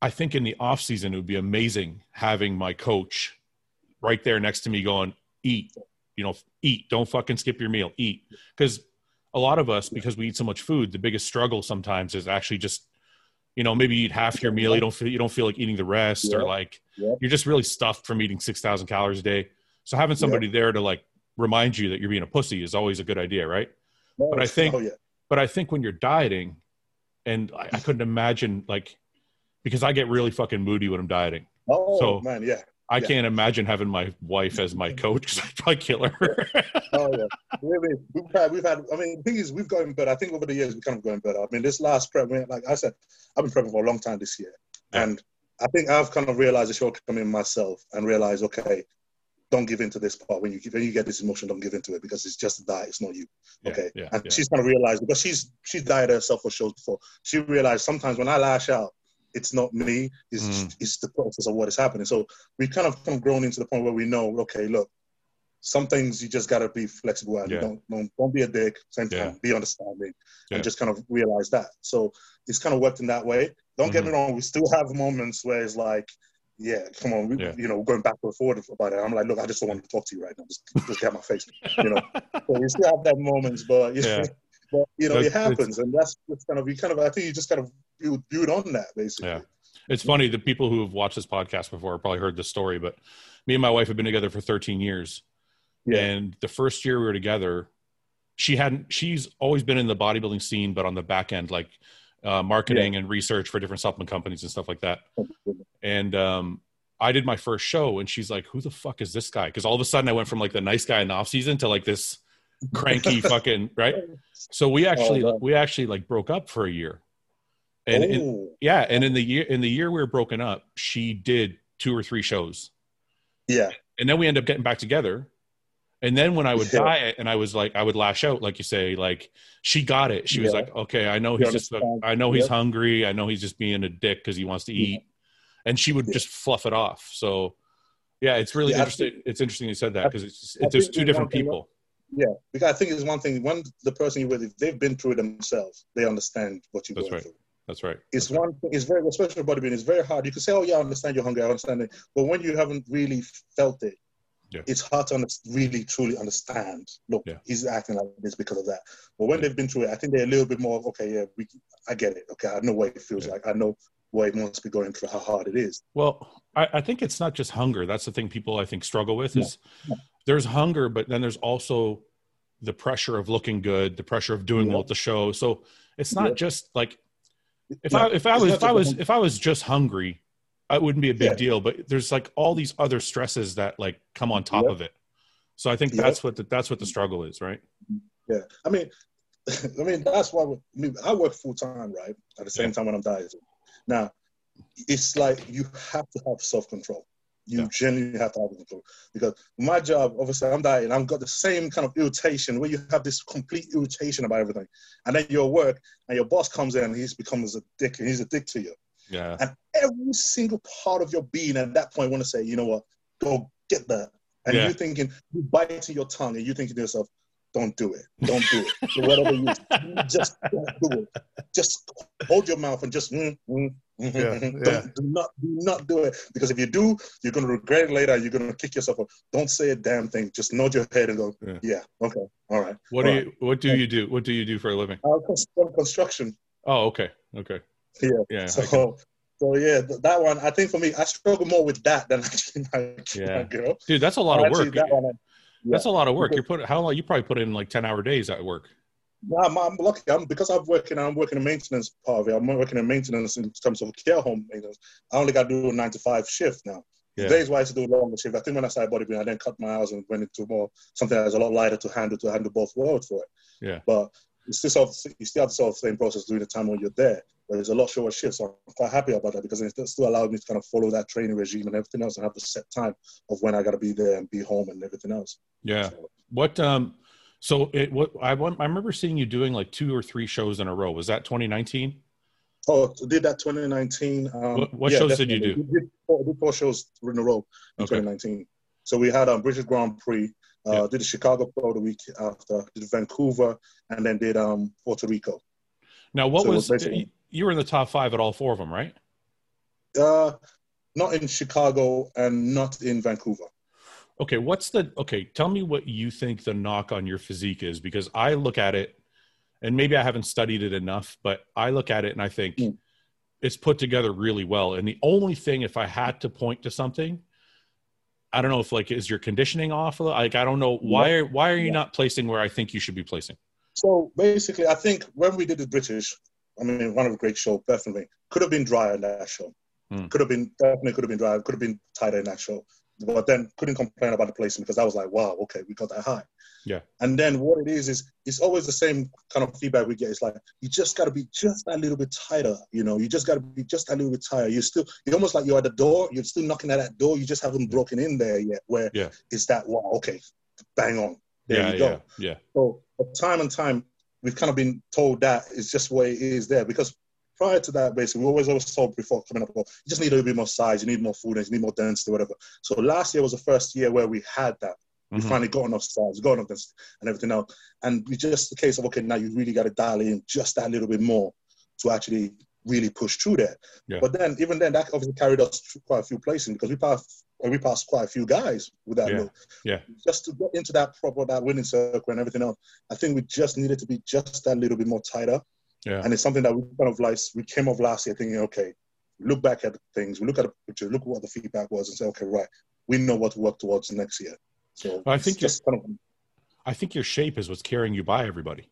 I think in the off season it would be amazing having my coach right there next to me, going eat, you know, eat. Don't fucking skip your meal. Eat because a lot of us because we eat so much food, the biggest struggle sometimes is actually just you know maybe you eat half your meal you don't feel you don't feel like eating the rest or like
Yeah.
you're just really stuffed from eating 6000 calories a day so having somebody there to like remind you that you're being a pussy is always a good idea right
No,
But I think-
oh yeah,
but i think when you're dieting and i, I couldn't imagine like because i get really fucking moody when i'm dieting
oh
So-
man, yeah,
i
Yeah.
can't imagine having my wife as my coach because i'd probably kill her
oh yeah. Really, we've had, we've had. I mean, the thing is, we've gotten better. I think over the years we've kind of gotten better. I mean, this last prep, like I said, I've been prepping for a long time this year,
Yeah.
and I think I've kind of realized a shortcoming in myself and realized, okay, don't give into this part when you when you get this emotion, don't give into it because it's just a diet, it's not you.
Yeah,
Okay,
yeah,
and
yeah.
she's kind of realized because she's she's dieted herself for shows before. She realized sometimes when I lash out, it's not me, it's
Mm.
it's the process of what is happening. So we've kind of kind of grown into the point where we know, okay, look, some things you just gotta be flexible and
Yeah.
don't, don't don't be a dick. Same time,
Yeah.
be understanding,
Yeah.
and just kind of realize that. So it's kind of worked in that way. Don't get me wrong, we still have moments where it's like. Yeah, come on, we, you know, going back and forth about it. I'm like, look, I just don't want to talk to you right now. Just, just get my face, you know. so we still have that moments, but you
Yeah.
but you know, it happens, and that's, that's kind of you kind of. I think you just kind of build, build on that basically.
Yeah. It's funny. The people who have watched this podcast before have probably heard this story, but me and my wife have been together for 13 years.
Yeah.
And the first year we were together, she hadn't, she's always been in the bodybuilding scene, but on the back end, like uh, marketing and research for different supplement companies and stuff like that. And um, I did my first show and she's like, who the fuck is this guy? Because all of a sudden I went from like the nice guy in the off season to like this cranky fucking, right? So we actually,
wow.
we actually like broke up for a year. And in,
oh,
yeah, and in the year in the year we were broken up, she did two or three shows,
yeah,
and then we end up getting back together. And then when I would
Yeah.
diet and I was like, I would lash out, like you say, like she got it. She was like, okay, I know he's just,
understand.
I know he's hungry. I know he's just being a dick because he wants to
Yeah.
eat, and she would
Yeah.
just fluff it off. So, yeah, it's really
Yeah,
interesting. it's interesting you said that because it's,
I
it's there's two different
thing-
people.
yeah. Because I think it's one thing when the person you're with, if they've been through it themselves, they understand what you're
That's
going
right.
through.
That's right.
It's
That's
one thing. It's very, especially for bodybuilding. It's very hard. You can say, "Oh yeah, I understand you're hungry. I understand it," but when you haven't really felt it,
Yeah.
it's hard to really truly understand. Look,
Yeah.
he's acting like this because of that. But when
Yeah.
they've been through it, I think they're a little bit more. Okay, yeah, we, I get it. Okay, I know what it feels like. I know what it must be going through. How hard it is.
Well, I, I think it's not just hunger. That's the thing people I think struggle with is there's hunger, but then there's also the pressure of looking good, the pressure of doing well at the show. So it's not just like if
No,
I if I was if I was if I was just hungry, it wouldn't be a big
Yeah.
deal. But there's like all these other stresses that like come on top
Yeah.
of it. So I think
Yeah.
that's what the, that's what the struggle is, right?
Yeah, I mean, I mean that's why I, mean, I work full time, right? At the same
Yeah.
time when I'm dieting. Now, it's like you have to have self control. You
Yeah.
genuinely have to have control because my job, obviously, I'm dieting. I've got the same kind of irritation where you have this complete irritation about everything, and then you're at work and your boss comes in and he becomes a dick and he's a dick to you.
Yeah.
And every single part of your being at that point want to say, you know what, go get that. And
Yeah.
you're thinking, you biting your tongue and you're thinking to yourself, don't do it. Don't do it. So whatever you, just don't do it. Just hold your mouth and just mm, mm, mm,
Yeah,
mm,
yeah.
don't do not do not do it. Because if you do, you're gonna regret it later. You're gonna kick yourself up. Don't say a damn thing. Just nod your head and go,
Yeah.
yeah, okay, all right.
What do
all
you what do you do? What do you do for a living?
right. Uh, cons- construction.
Oh, okay. Okay.
Yeah.
Yeah.
So, so yeah, th- that one. I think for me, I struggle more with that than actually my,
Yeah.
my girl.
dude, that's a lot of work.
That one, I-
That's a lot of work. You're put how long you probably put in like 10 hour days at work.
No, I'm, I'm lucky. I'm because I'm working. I'm working in maintenance part of it. I'm working in maintenance in terms of care home maintenance. I only got to do a nine to five shift now.
Yeah.
Days wise to do a longer shift. I think when I started bodybuilding, I then cut my hours and went into more something that's a lot lighter to handle to handle both worlds for it.
Yeah.
But it's still sort of, you still have the sort of same process during the time when you're there. But it's a lot shorter shift, so I'm quite happy about that because it still allowed me to kind of follow that training regime and everything else, and have the set time of when I got to be there and be home and everything else.
Yeah.
So,
What um so it what I I remember seeing you doing like two or three shows in a row. Was that 2019?
Oh, did that 2019. Um,
What- what
yeah,
shows did you do?
We did four, did four shows in a row in
Okay.
2019. So we had um, British Grand Prix, uh,
Yeah.
did the Chicago Pro the week after, did Vancouver, and then did um, Puerto Rico.
Now what
So
was
basically-
you were in the top 5 at all four of them, right?
Uh, not in Chicago and not in Vancouver.
Okay, what's the okay, tell me what you think the knock on your physique is because I look at it and maybe I haven't studied it enough, but I look at it and I think
Mm.
it's put together really well. And the only thing, if I had to point to something, I don't know if like is your conditioning off? Like I don't know why are why are you yeah. not placing where I think you should be placing?
So basically, I think when we did the British, I mean, one of the great show, definitely could have been drier in that show. Mm. Could have been definitely could have been drier. Could have been tighter in that show. But then couldn't complain about the placement because I was like, wow, okay, we got that high.
Yeah.
And then what it is is it's always the same kind of feedback we get. It's like you just got to be just a little bit tighter. You know, you just got to be just a little bit tighter. You still you're almost like you're at the door. You're still knocking at that door. You just haven't broken in there yet. Where
yeah.
it's that wow, okay, bang on. There
yeah,
you go.
Yeah. yeah.
So time and time we've kind of been told that it's just what it is there because prior to that, basically, we always always told before coming up, well, you just need a little bit more size, you need more food, you need more density, whatever. So last year was the first year where we had that. We mm-hmm. finally got enough size, got enough density, and everything else. And we just the case of okay, now you really got to dial in just that little bit more to actually really push through there.
Yeah.
But then, even then, that obviously carried us quite a few places because we passed we passed quite a few guys with that
yeah.
look.
Yeah.
Just to get into that proper that winning circle and everything else, I think we just needed to be just that little bit more tighter.
Yeah.
And it's something that we kind of like we came off last year thinking, okay, look back at things, we look at the picture, look at what the feedback was, and say, okay, right, we know what to work towards next year. So
I think just kind of, I think your shape is what's carrying you by everybody.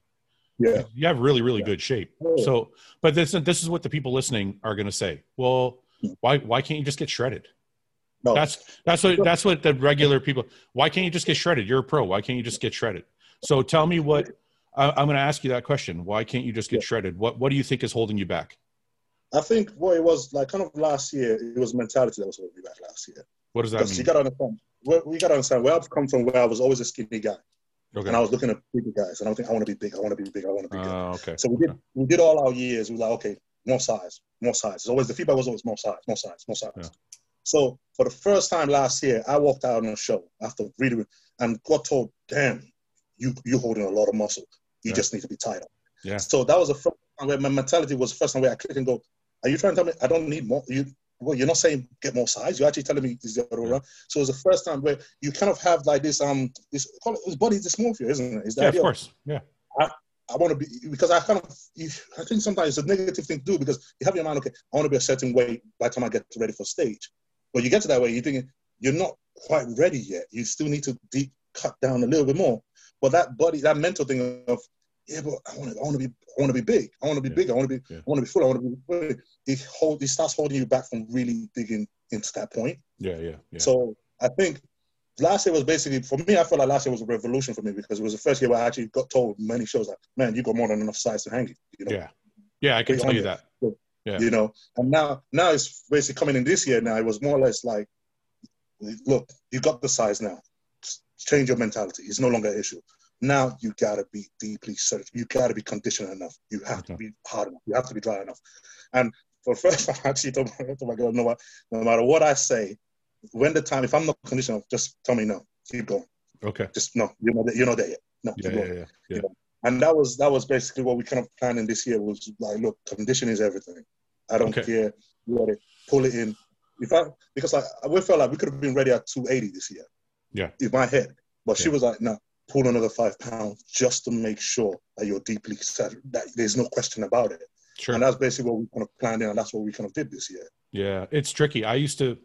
Yeah,
you have really, really yeah. good shape. Oh. So, but this this is what the people listening are going to say. Well, hmm. why why can't you just get shredded? No. That's that's what that's what the regular people. Why can't you just get shredded? You're a pro. Why can't you just get shredded? So tell me what I, am going to ask you that question. Why can't you just get yeah. shredded? What What do you think is holding you back?
I think what it was like, kind of last year, it was mentality that was holding me back last year.
What does that mean?
You got to understand. We got to understand where I've come from. Where I was always a skinny guy,
okay.
and I was looking at bigger guys, and I think I want to be big. I want to be big. I want to be
big. Uh, okay.
So we did. We did all our years. We were like, okay, more size, more size. It's always the feedback was always more size, more size, more size. Yeah. So for the first time last year, I walked out on a show after reading and got told, "Damn, you you holding a lot of muscle. You just need to be tighter.
Yeah.
So that was the first time where my mentality was the first time where I clicked and go, are you trying to tell me I don't need more? You well, you're not saying get more size. You're actually telling me this is the other way around. So it's the first time where you kind of have like this um this call it, this body dysmorphia, isn't it? Is
that yeah, of course. Yeah.
I, I want to be because I kind of I think sometimes it's a negative thing to do because you have your mind okay I want to be a certain way by the time I get ready for stage, but you get to that way you're thinking you're not quite ready yet. You still need to deep cut down a little bit more. But that body, that mental thing of yeah, but I want to, I want to be, I want to be big. I want to be yeah. big. I want to be, yeah. I want to be full. I want to be. Big. It hold, it starts holding you back from really digging into that point.
Yeah, yeah,
yeah. So I think last year was basically for me. I felt like last year was a revolution for me because it was the first year where I actually got told many shows like, "Man, you got more than enough size to hang it." You know?
Yeah, yeah, I can tell you that.
Yeah. You know, and now, now it's basically coming in this year. Now it was more or less like, look, you got the size now. Change your mentality. It's no longer an issue. Now you gotta be deeply certified. You gotta be conditioned enough. You have okay. to be hard enough. You have to be dry enough. And for the first time, I actually told my, told my girl, no, no matter what I say, when the time, if I'm not conditioned, just tell me no. Keep going.
Okay.
Just no. You're not. You're not there yet. No.
Yeah, yeah, yeah, yeah.
And that was that was basically what we kind of planning this year was like, look, condition is everything. I don't okay. care. You let it pull it in. If I because like we felt like we could have been ready at 280 this year.
Yeah.
In my head, but yeah. she was like, no, pull another five pounds just to make sure that you're deeply set, that there's no question about it.
Sure.
And that's basically what we kind of planned in, and that's what we kind of did this year.
Yeah, it's tricky. I used to,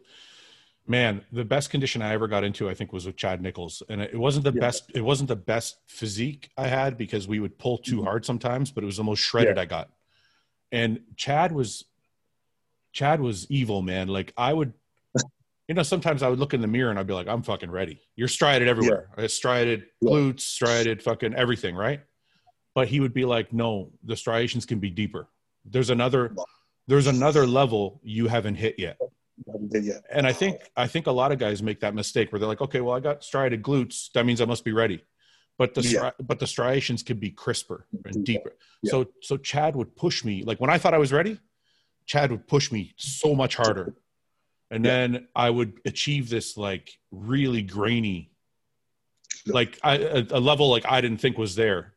man, the best condition I ever got into, I think, was with Chad Nicholls, and it wasn't the yeah. best. It wasn't the best physique I had because we would pull too mm-hmm. hard sometimes, but it was the most shredded yeah. I got. And Chad was, Chad was evil, man. Like I would you know, sometimes I would look in the mirror and I'd be like, I'm fucking ready. You're striated everywhere. Yeah. I striated glutes, striated fucking everything, right? But he would be like, no, the striations can be deeper. There's another, there's another level you haven't hit yet. And I think I think a lot of guys make that mistake where they're like, okay, well, I got striated glutes, that means I must be ready. But the yeah. but the striations can be crisper and mm-hmm. deeper. Yeah. So so Chad would push me like when I thought I was ready, Chad would push me so much harder and yeah. then I would achieve this like really grainy, like I, a, a, level like I didn't think was there.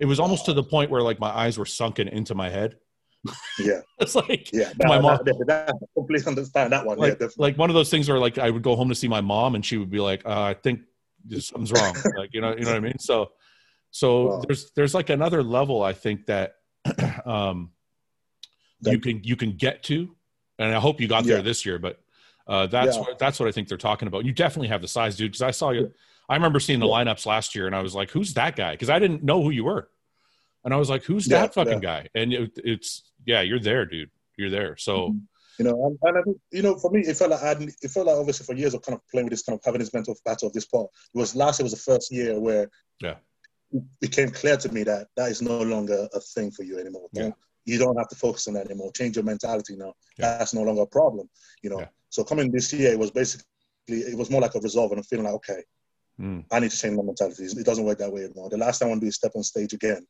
It was almost to the point where like my eyes were sunken into my head.
Yeah,
it's like
yeah, that, my mom. That, that, completely understand that one.
Like,
yeah,
like one of those things where like I would go home to see my mom and she would be like, uh, "I think something's wrong." like you know, you know what I mean. So, so wow. there's there's like another level I think that um you can you can get to, and I hope you got there this year. But uh, that's yeah. what that's what I think they're talking about. You definitely have the size, dude. Because I saw you. I remember seeing the lineups last year, and I was like, "Who's that guy?" Because I didn't know who you were, and I was like, "Who's that fucking guy?" And it, it's yeah, you're there, dude. You're there. So. Mm-hmm
you know, and, and I think, you know, for me, it felt like I it felt like obviously for years of kind of playing with this kind of having this mental battle of this part. It was last year was the first year where
yeah,
it became clear to me that that is no longer a thing for you anymore. Yeah. You don't have to focus on that anymore. Change your mentality now. Yeah. That's no longer a problem. You know. Yeah. So coming this year, it was basically it was more like a resolve, and I'm feeling like okay, mm. I need to change my mentality. It doesn't work that way anymore. The last time I want to do is step on stage again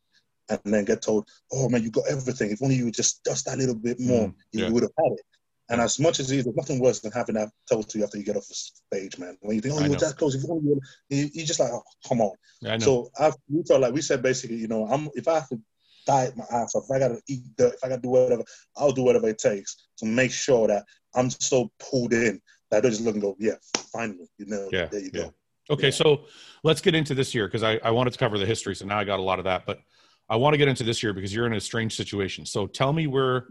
and then get told, "Oh man, you got everything. If only you would just just that little bit more, mm, yeah. you would have had it." And as much as there's nothing worse than having that told to you after you get off the stage, man. When you think, oh, you were that close, if you, you, you just like, oh, come on. So I've, we felt like we said basically, you know, I'm if I have to diet my ass off, if I got to eat dirt, if I got to do whatever, I'll do whatever it takes to make sure that I'm so pulled in that I don't just look and go, yeah, finally, you know, yeah, there you yeah. go.
Okay, yeah. so let's get into this year because I, I wanted to cover the history, so now I got a lot of that, but I want to get into this year because you're in a strange situation. So tell me where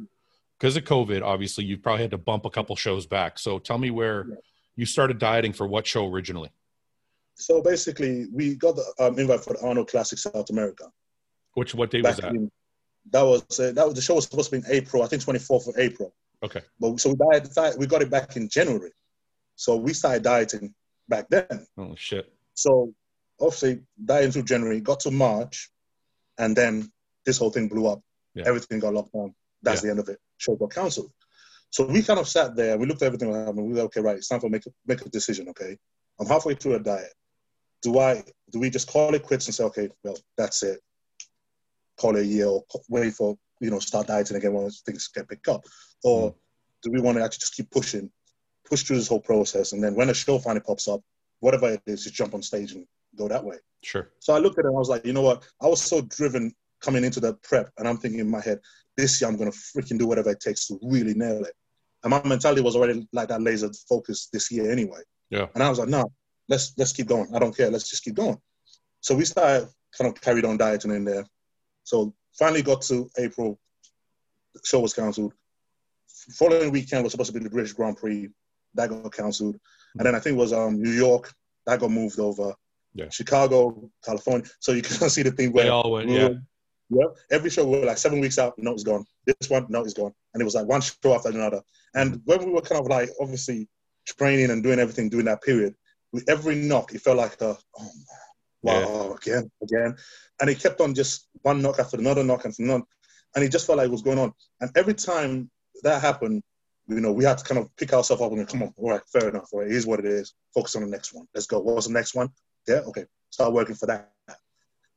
because of COVID, obviously, you probably had to bump a couple shows back. So tell me where yeah. you started dieting for what show originally?
So basically, we got the um, invite for the Arnold Classic South America.
Which what day was that? In,
that was uh, that was the show was supposed to be in April. I think twenty fourth of April.
Okay.
But so we died, we got it back in January. So we started dieting back then.
Oh shit.
So obviously dieting through January, got to March, and then this whole thing blew up. Yeah. Everything got locked down. That's yeah. the end of it. Show got cancelled. So we kind of sat there, we looked at everything that and we were like, okay, right, it's time for make a, make a decision, okay? I'm halfway through a diet. Do I do we just call it quits and say, okay, well, that's it. Call it a year or wait for, you know, start dieting again once things get picked up? Or mm. do we want to actually just keep pushing, push through this whole process and then when a show finally pops up, whatever it is, just jump on stage and go that way.
Sure.
So I looked at it and I was like, you know what? I was so driven coming into the prep and I'm thinking in my head, this year I'm to freaking do whatever it takes to really nail it. And my mentality was already like that laser focus this year anyway.
Yeah.
And I was like, no, let's let's keep going. I don't care. Let's just keep going. So we started kind of carried on dieting in there. So finally got to April. The show was cancelled. Following weekend was supposed to be the British Grand Prix. That got cancelled. And then I think it was um, New York. That got moved over.
Yeah.
Chicago, California. So you can see the thing where
they all went, yeah.
Mm, yeah, every show we were like seven weeks out, no, it's gone. This one, no, it's gone, and it was like one show after another. And mm. when we were kind of like obviously training and doing everything during that period, with every knock, it felt like a oh wow, yeah. again, again, and it kept on just one knock after another knock after another, and it just felt like it was going on. And every time that happened, you know, we had to kind of pick ourselves up and go, come on, all right, fair enough, all right, here's what it is. Focus on the next one. Let's go. What was the next one? Yeah, okay, start working for that.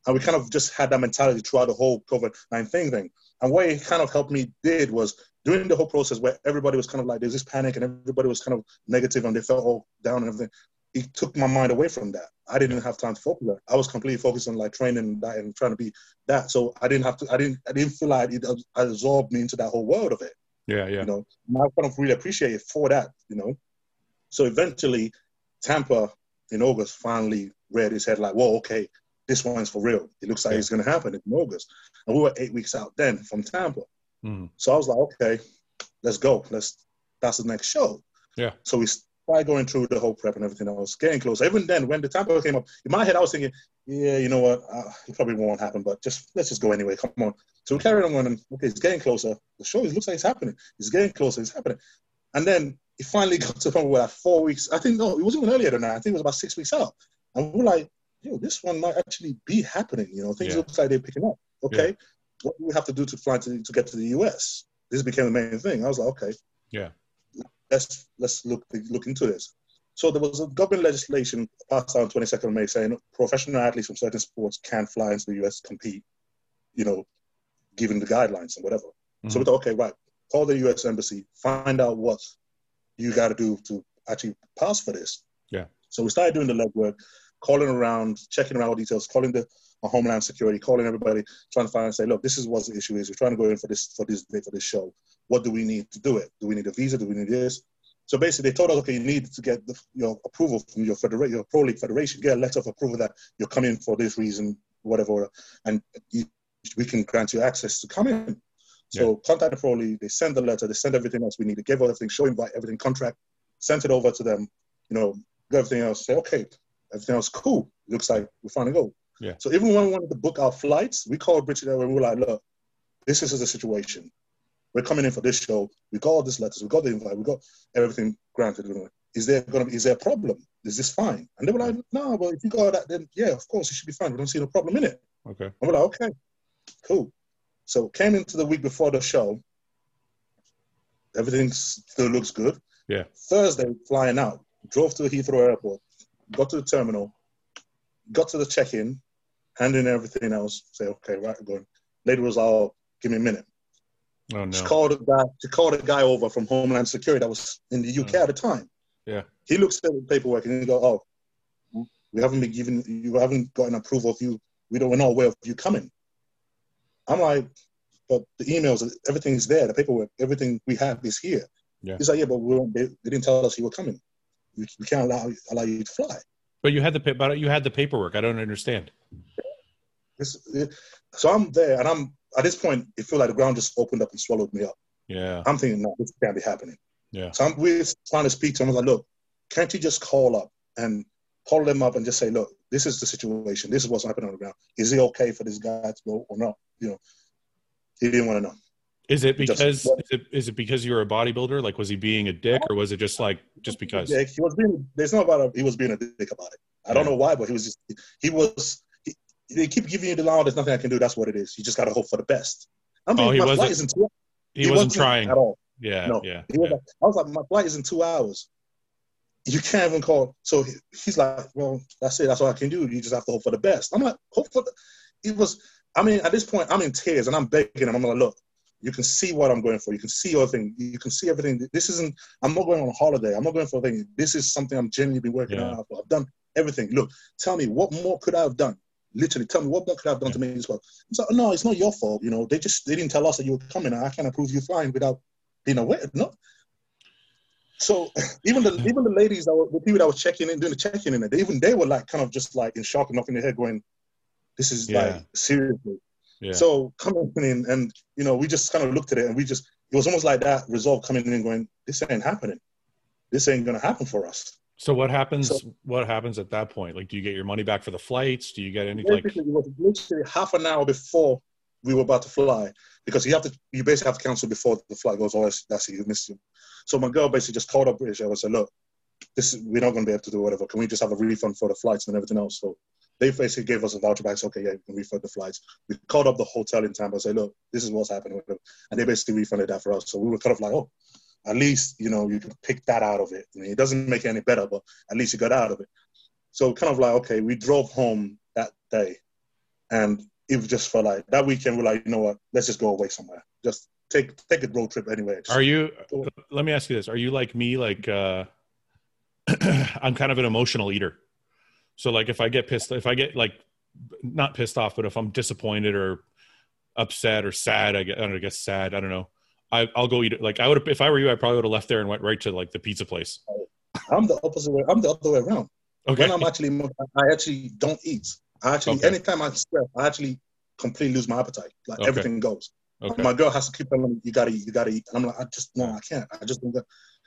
And we kind of just had that mentality throughout the whole COVID 19 thing. And what it kind of helped me did was during the whole process where everybody was kind of like, there's this panic and everybody was kind of negative and they felt all down and everything. It took my mind away from that. I didn't have time to focus on I was completely focused on like training and that and trying to be that. So I didn't have to, I didn't, I didn't feel like it absorbed me into that whole world of it.
Yeah, yeah.
You know, and I kind of really appreciate it for that, you know. So eventually, Tampa in August finally read his head like, whoa, okay, this one's for real. It looks like it's going to happen in August. And we were eight weeks out then from Tampa. Mm. So I was like, okay, let's go. Let's, that's the next show.
Yeah.
So we started going through the whole prep and everything. I was getting close. Even then, when the Tampa came up, in my head, I was thinking, yeah, you know what? Uh, it probably won't happen, but just let's just go anyway. Come on. So we carried on going, and okay, it's getting closer. The show it looks like it's happening. It's getting closer. It's happening. And then it finally got to the point where like four weeks, I think, no, it wasn't even earlier than that. I think it was about six weeks out. And we're like, yo, this one might actually be happening. You know, things yeah. look like they're picking up. Okay, yeah. what do we have to do to fly to, to get to the US? This became the main thing. I was like, okay,
yeah,
let's let's look look into this. So there was a government legislation passed on 22nd of May saying professional athletes from certain sports can fly into the US compete. You know, given the guidelines and whatever. Mm-hmm. So we thought, okay, right, call the US embassy, find out what you got to do to actually pass for this.
Yeah.
So we started doing the legwork calling around, checking around all details, calling the Homeland Security, calling everybody, trying to find and say, look, this is what the issue is. We're trying to go in for this for this day, for this show. What do we need to do it? Do we need a visa? Do we need this? So basically, they told us, okay, you need to get the, your approval from your federation, your pro league federation, get a letter of approval that you're coming for this reason, whatever, and you, we can grant you access to come in. So contact the pro league. They send the letter. They send everything else we need. They give everything, show invite, everything, contract, sent it over to them. You know, everything else. Say okay, everything else cool. Looks like we finally go.
Yeah.
So even when we wanted to book our flights, we called Airways and we were like, look, this is the situation. We're coming in for this show. We got all these letters. We got the invite. We got everything granted. Is there going to be, is there a problem? Is this fine? And they were like, no, but if you got that, then yeah, of course it should be fine. We don't see no problem in it.
Okay.
And we're like, okay, cool. So came into the week before the show. Everything still looks good.
Yeah.
Thursday, flying out, drove to the Heathrow Airport, got to the terminal, got to the check-in, handing everything else. Say, okay, right, I'm going. Lady was all, oh, give me a minute.
Oh no.
She called a guy. She called a guy over from Homeland Security that was in the UK
Oh. Hmm.
at the time.
Yeah.
He looks at the paperwork and he go, "Oh, we haven't been given. You haven't gotten approval of you. We don't. We're not aware of you coming." I'm like, "But the emails, everything's there. The paperwork, everything we have is here."
Yeah.
He's like, "Yeah, but we they, they didn't tell us you were coming. We, we can't allow allow you to fly."
But you had the but you had the paperwork. I don't understand.
It, so I'm there, and I'm at this point. It feel like the ground just opened up and swallowed me up.
Yeah.
I'm thinking, no, this can't be happening.
Yeah.
So I'm, we're trying to speak to him. I was like, look, can't you just call up and call them up and just say, look, this is the situation. This is what's happening on the ground. Is it okay for this guy to go or not? You know, he didn't want to know.
Is it
Just-
because is it, is it because you were a bodybuilder? Like, was he being a dick, or was it just like just because?
Yeah, he was being. There's no about. He was being a dick about it. I don't know why, but he was. Just, he was. He, they keep giving you the line. There's nothing I can do. That's what it is. You just got to hope for the best. I mean,
Oh, he
my
wasn't-
flight isn't two,
He, wasn't, trying.
at all.
Yeah.
No,
Yeah.
He was
yeah.
like, I was like, my flight is in two hours. You can't even call. So he, he's like, well, that's it. That's all I can do. You just have to hope for the best. I'm like, hope for the. It was. I mean, at this point, I'm in tears and I'm begging him. I'm like, look, you can see what I'm going for. You can see everything. You can see everything. This isn't. I'm not going on a holiday. I'm not going for a thing. This is something I'm genuinely been working
Yeah.
on. I've done everything. Look, tell me what more could I have done? Literally, tell me what more could I have done to make this work. It's like, no, it's not your fault. You know, they just they didn't tell us that you were coming. I can't approve you flying without being aware. No. So even the even the ladies that were the people that were checking in doing the checking in, they, even they were like kind of just like in shock and knocking their head, going, "This is
Yeah.
like seriously."
Yeah.
So coming in and you know we just kind of looked at it and we just it was almost like that resolve coming in and going, "This ain't happening. This ain't gonna happen for us."
So what happens?
So-
what happens at that point? Like, do you get your money back for the flights? Do you get any like?
Basically, it was literally half an hour before we were about to fly because you have to you basically have to cancel before the flight goes. Oh, that's, it, you missed it. So my girl basically just called up British Airways and said, "Look, this is, we're not going to be able to do whatever. Can we just have a refund for the flights and everything else?" So they basically gave us a voucher back. So, okay, yeah, you can refund the flights. We called up the hotel in Tampa and said, "Look, this is what's happening," and they basically refunded that for us. So we were kind of like, "Oh." At least you know you can pick that out of it. I mean, it doesn't make it any better, but at least you got out of it. So kind of like okay, we drove home that day, and it was just for like that weekend. We're like, you know what? Let's just go away somewhere. Just take take a road trip anyway. Just-
Are you? Let me ask you this: Are you like me? Like, uh, I'm kind of an emotional eater. So, like, if I get pissed, if I get like not pissed off, but if I'm disappointed or upset or sad, I get, I, know, I guess sad. I don't know. I, I'll go eat it. Like, I would, if I were you, I probably would have left there and went right to like the pizza place.
I'm the opposite way. I'm the other way around.
Okay.
When I'm actually, I actually don't eat. I actually,
Okay.
anytime I'm stressed, I actually completely lose my appetite. Like
Okay.
everything goes.
okay.
My girl has to keep telling me, "You gotta eat, you gotta eat," and I'm like, "I just no, I can't. I just don't." Get.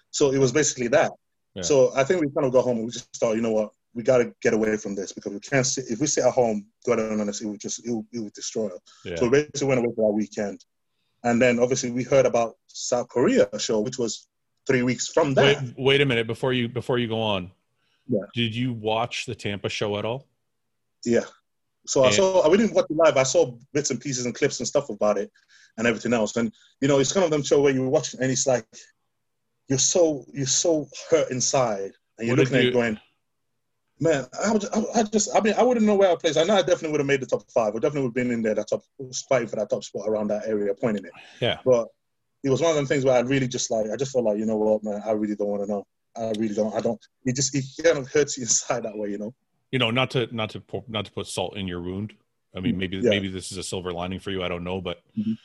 So it was basically that.
Yeah.
So I think we kind of go home and we just thought, you know what, we gotta get away from this because we can't sit. If we sit at home, God on this, it would just it would, it would destroy us.
Yeah.
So we basically went away for our weekend, and then obviously we heard about South Korea show, which was three weeks from
Wait,
that.
wait a minute before you before you go on.
Yeah.
Did you watch the Tampa show at all?
Yeah. So I saw. We didn't watch it live. I saw bits and pieces and clips and stuff about it, and everything else. And you know, it's kind of them show where you're watching, and it's like you're so you're so hurt inside, and you're looking at it going, man. I, would, I, just. I mean, I wouldn't know where I placed. I know I definitely would have made the top five. I definitely would have been in there. That top, fighting for that top spot around that area, pointing it.
Yeah.
But it was one of them things where I really just like. I just felt like, you know what, man. I really don't want to know. I really don't. I don't. It just it kind of hurts you inside that way, you know.
You know, not to not to pour, not to put salt in your wound. I mean, maybe
Yeah.
maybe this is a silver lining for you. I don't know, but
Mhm.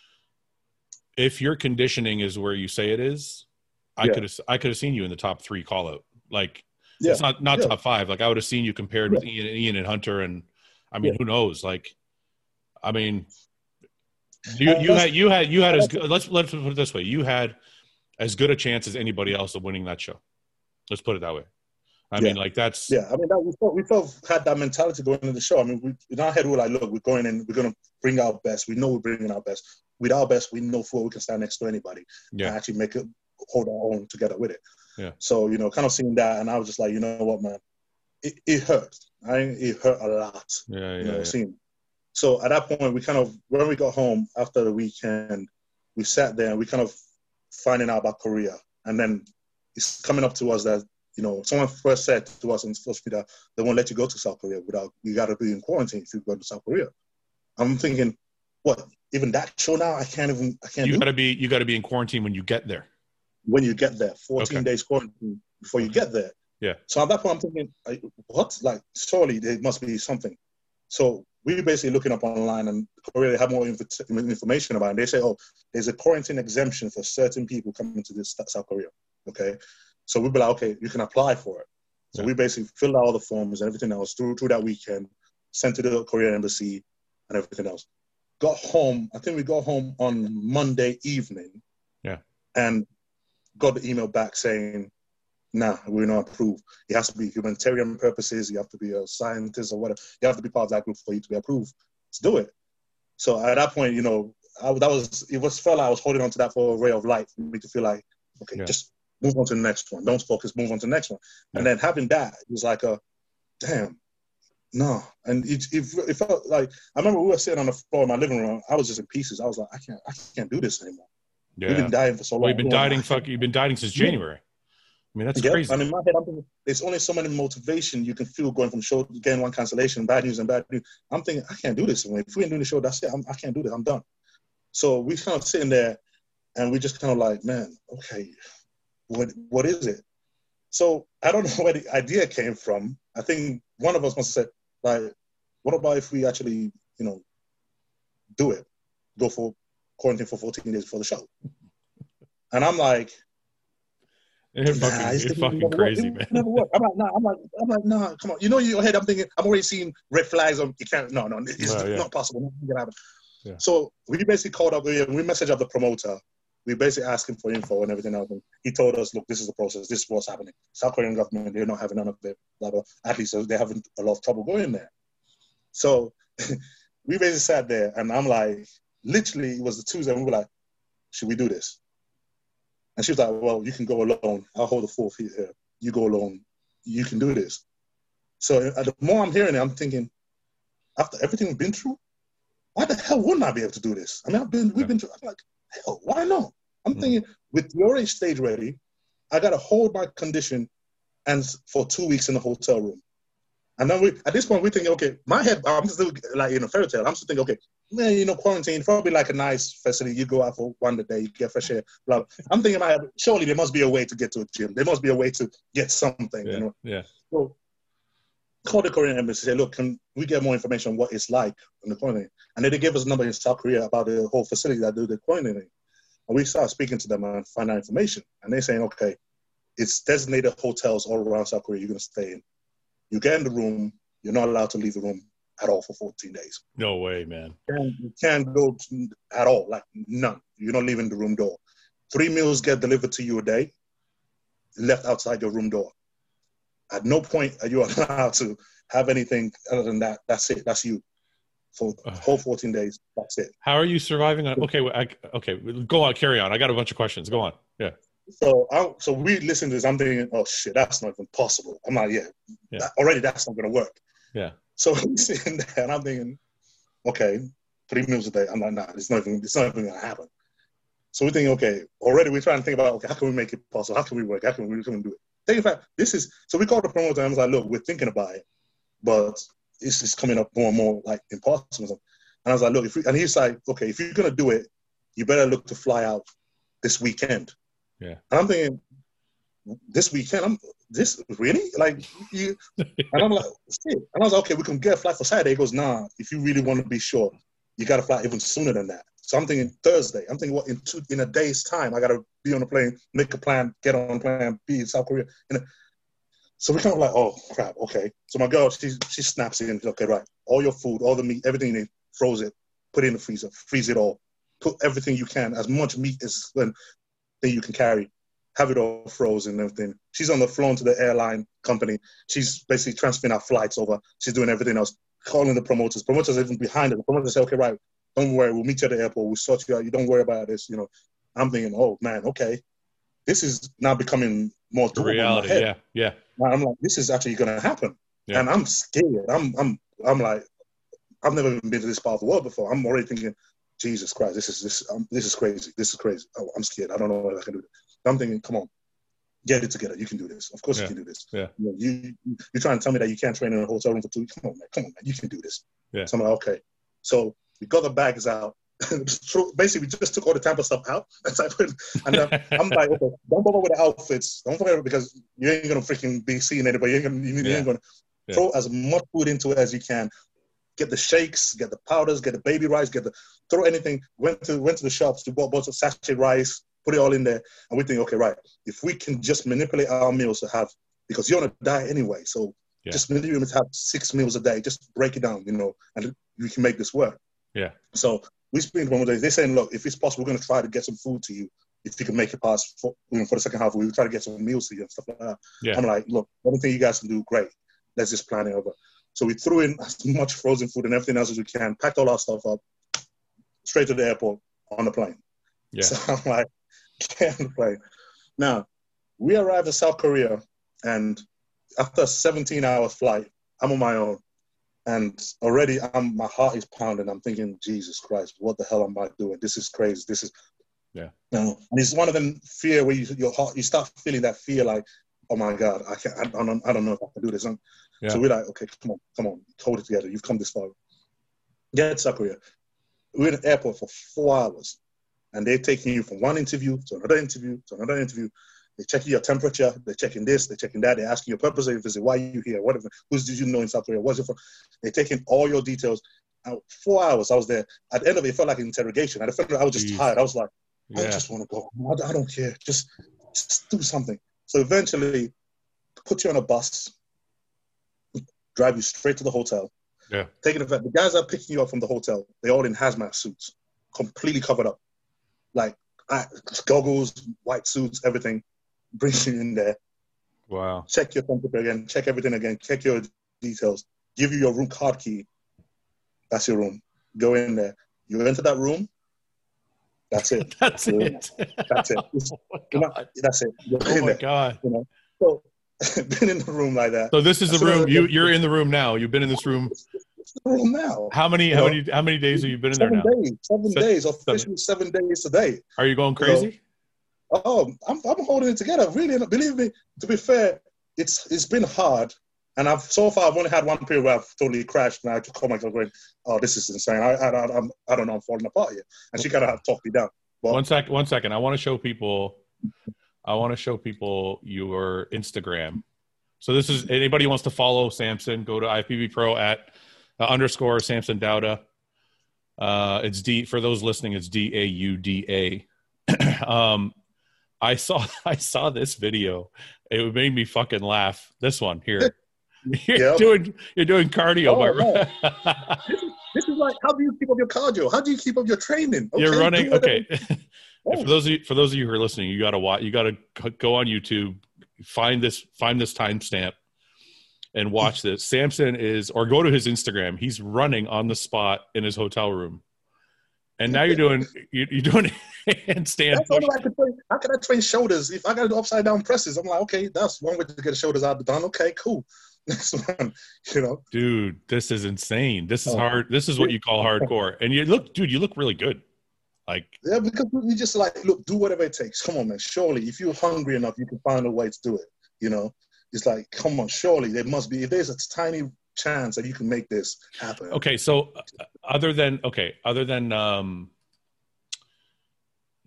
if your conditioning is where you say it is, I
Yeah.
could have I could have seen you in the top three call out. Like
Yeah.
it's not not
Yeah.
top five. Like I would have seen you compared with Ian, Ian and Hunter, and I mean,
Yeah.
who knows? Like, I mean, You, uh, you had you had you had as good, let's let's put it this way. You had as good a chance as anybody else of winning that show. Let's put it that way. I yeah. mean, like that's
yeah. I mean, that, we felt we felt had that mentality going into the show. I mean, we in our head we were like, look, we're going in, we're gonna bring our best. We know we're bringing our best. With our best, we know for we can stand next to anybody yeah. and actually make it hold our own together with it.
Yeah.
So you know, kind of seeing that, and I was just like, you know what, man, it, it hurt. I it hurt a lot.
Yeah, yeah. You
know,
yeah.
Seeing. So at that point, we kind of when we got home after the weekend, we sat there and we kind of finding out about Korea, and then it's coming up to us that you know, someone first said to us on social media, they won't let you go to South Korea without, you got to be in quarantine if you go to South Korea. I'm thinking, what, even that show now? I can't even, I can't
You got to be, you got to be in quarantine when you get there.
When you get there, 14 okay. days quarantine before you get there.
Yeah.
So at that point, I'm thinking, what? Like, surely there must be something. So we were basically looking up online and Korea they have more information about it. And they say, oh, there's a quarantine exemption for certain people coming to this South Korea. Okay. So we'd be like, okay, you can apply for it. So yeah. we basically filled out all the forms and everything else through through that weekend, sent to the Korean embassy and everything else. Got home. I think we got home on Monday evening.
Yeah.
And got the email back saying, "Nah, we're not approved. It has to be humanitarian purposes. You have to be a scientist or whatever. You have to be part of that group for you to be approved. Let's do it." So at that point, you know, I, that was it was felt like I was holding on to that for a ray of light for me to feel like, okay, yeah. just move on to the next one. Don't focus, move on to the next one. And then having that it was like a, damn, no. And it, it, it, felt like I remember we were sitting on the floor in my living room. I was just in pieces. I was like, I can't, I can't do this anymore.
Yeah. We've been dying for so long. You've been dying. Fuck, you've been dying since January. I mean, that's yeah. crazy.
And in my head, I'm thinking, there's only so many motivation you can feel going from show to getting one cancellation, bad news and bad news. I'm thinking, I can't do this. If we ain't doing the show, that's it. I'm, I can not do this. I'm done. So we kind of sitting there, and we just kind of like, man, okay, what what is it? So I don't know where the idea came from. I think one of us must have said, like, what about if we actually, you know, do it, go for quarantine for 14 days before the show? And I'm like,
you're nah, fucking, you're fucking crazy, man.
Work. I'm like, nah, I'm like, I'm like, nah, come on. You know, in your head, I'm thinking, I'm already seeing red flags on. You can't. No, no, it's well, yeah. not possible. Yeah. So we basically called up. We, we messaged up the promoter we basically asked him for info and everything else. And he told us, look, this is the process. This is what's happening. South Korean government, they're not having none of it. Blah, blah. At least uh, they're having a lot of trouble going there. So we basically sat there and I'm like, literally, it was the Tuesday. And we were like, should we do this? And she was like, well, you can go alone. I'll hold the four feet here. You go alone. You can do this. So the more I'm hearing it, I'm thinking, after everything we've been through, why the hell wouldn't I be able to do this? I mean, I've been, we've been through, I'm like, hell, why not? I'm mm thinking with your age stage ready, I got to hold my condition and for two weeks in the hotel room. And then we, at this point, we think, okay, my head, I'm still like in a fairy tale. I'm still thinking, okay, man, you know, quarantine, probably like a nice facility. You go out for one day, you get fresh air, blah, blah. I'm thinking, my, surely there must be a way to get to a gym. There must be a way to get something,
yeah,
you know?
Yeah.
So call the Korean embassy, say, look, can we get more information on what it's like in the quarantine? And then they gave us a number in South Korea about the whole facility that do the quarantining. And we start speaking to them and find out information. And they're saying, okay, it's designated hotels all around South Korea you're going to stay in. You get in the room, you're not allowed to leave the room at all for 14 days.
No way, man.
And you can't go to, at all, like none. You're not leaving the room door. Three meals get delivered to you a day, left outside your room door. At no point are you allowed to have anything other than that. That's it. That's you for the whole 14 days. That's it.
How are you surviving? Okay, I, okay, go on, carry on. I got a bunch of questions. Go on. Yeah.
So, I, so we listen to this. I'm thinking, oh shit, that's not even possible. I'm like, yeah, yeah. That, already that's not gonna work.
Yeah.
So I'm sitting there and I'm thinking, okay, three meals a day. I'm like, nah, it's not even, it's not even gonna happen. So we're thinking, okay, already we're trying to think about, okay, how can we make it possible? How can we work? How can we, how can we do it? Think about this is so we called the promoter and I was like, look, we're thinking about it, but it's just coming up more and more like impossible. And I was like, look, if we, and he's like, okay, if you're gonna do it, you better look to fly out this weekend.
Yeah.
And I'm thinking, this weekend, I'm this really like you, and I'm like, shit. And I was like, okay, we can get a flight for Saturday. He goes, nah, if you really want to be sure, you got to fly even sooner than that. So I'm thinking Thursday. I'm thinking, what in two in a day's time, I got to be on a plane, make a plan, get on plan, be in South Korea. And so we kind of like, oh crap, okay. So my girl, she she snaps in, okay, right, all your food, all the meat, everything you need, froze it, put it in the freezer, freeze it all. put everything you can, as much meat as then then you can carry, have it all frozen and everything. She's on the phone to the airline company. She's basically transferring our flights over. She's doing everything else, calling the promoters. Promoters are even behind her. The promoters say, okay, right, don't worry, we'll meet you at the airport. We'll sort you out. You don't worry about this. You know, I'm thinking, oh man, okay, this is now becoming more
The reality. Yeah. Yeah.
I'm like, this is actually going to happen,
Yeah.
and I'm scared. I'm, I'm, I'm like, I've never even been to this part of the world before. I'm already thinking, Jesus Christ, this is this, um, this is crazy. This is crazy. Oh, I'm scared. I don't know if I can do. I'm thinking, come on, get it together. You can do this. Of course,
Yeah.
you can do this.
Yeah.
You, know, you, you, you're trying to tell me that you can't train in a hotel room for two. Come on, man. Come on, man. You can do this.
Yeah.
So I'm like, okay. So we got the bags out. Basically, we just took all the Tampa stuff out. That's I put, and uh, I'm like, okay, don't bother with the outfits. Don't forget because you ain't gonna freaking be seeing anybody. You ain't gonna, you
Yeah.
ain't gonna
Yeah.
throw as much food into it as you can. Get the shakes, get the powders, get the baby rice, get the throw anything. Went to went to the shops to bought bought of sachet rice, put it all in there, and we think, okay, right, if we can just manipulate our meals to have because you're on a diet anyway, so
Yeah.
just manipulate to have six meals a day. Just break it down, you know, and we can make this work.
Yeah.
So we speak one day. They're saying, look, if it's possible, we're going to try to get some food to you. If you can make it past for, you know, for the second half, we'll try to get some meals to you and stuff like that.
Yeah.
I'm like, look, anything you guys can do, great. Let's just plan it over. So we threw in as much frozen food and everything else as we can, packed all our stuff up, straight to the airport on the plane.
Yeah.
So I'm like, get on the plane. Now, we arrive in South Korea, and after a 17 hour flight, I'm on my own. And already I'm, my heart is pounding. I'm thinking, Jesus Christ, what the hell am I doing? This is crazy. This is,
Yeah.
Know, and it's one of them fear where you, your heart, you start feeling that fear like, oh my God, I can't, I don't, I don't know if I can do this. And
Yeah.
So we're like, okay, come on, come on, hold it together. You've come this far. Get to South Korea. We're in the airport for four hours, and they're taking you from one interview to another interview to another interview. They're checking your temperature. They're checking this. They're checking that. They're asking your purpose of your visit. Why are you here? What? Who's did you know in South Korea? What's it from? They're taking all your details. And four hours. I was there. At the end of it, it felt like an interrogation. I felt like I was just
Jeez.
tired. I was like, I just want to go. I, don't care. Just, just do something. So eventually, put you on a bus, drive you straight to the hotel.
Yeah.
Taking the the guys that are picking you up from the hotel, they're all in hazmat suits, completely covered up, like goggles, white suits, everything. Bring you in there,
Wow.
check your temperature again, check everything again, check your details, give you your room card key. That's your room. Go in there. You enter that room. That's it.
That's
Yeah.
it.
That's it.
oh my
You're
god.
That's it. You're
Oh
in
my
there.
god.
So, being in the room like that.
So this is the
So-
room. You you're in the room now. You've been in this room.
Now.
How many
You
how
know,
many how many days have you been in there
Seven
now?
days. Seven
Se-
days. Officially seven days today.
Are you going crazy?
Oh, I'm, I'm holding it together. Really, believe me. To be fair, it's it's been hard, and I've so far I've only had one period where I've totally crashed, and I to call my girl going, "Oh, this is insane. I I, I, I'm, I don't know. I'm falling apart here." And she kind of talked me down. Well-
One sec. One second. I want to show people. I want to show people your Instagram. So this is anybody wants to follow Samson. Go to IFBB Pro at uh, underscore Samson Dauda. Uh, it's D for those listening. It's D A U D A. Um, I saw I saw this video. It made me fucking laugh. This one here. You're
Yep.
doing you're doing cardio.
Oh,
by-
This is like, how do you keep up your cardio? How do you keep up your training?
You're
Okay,
running. Okay.
Oh.
for those of you, for those of you who are listening, you got to watch. You got to go on YouTube, find this find this timestamp, and watch this. Samson is, or go to his Instagram. He's running on the spot in his hotel room, and now you're doing you- you're doing handstand.
That's
Push.
I can train. How can I train shoulders? If I got to do upside down presses, I'm like, okay, that's one way to get the shoulders out done. Okay, cool. Next one, you know.
Dude, this is insane. This is
Oh.
hard. This is what you call hardcore. And you look, dude, you look really good. Like,
Yeah, because we just like, look, do whatever it takes. Come on, man. Surely, if you're hungry enough, you can find a way to do it. You know, it's like, come on, surely there must be. If there's a tiny chance that you can make this happen.
okay, so uh, other than okay, other than um,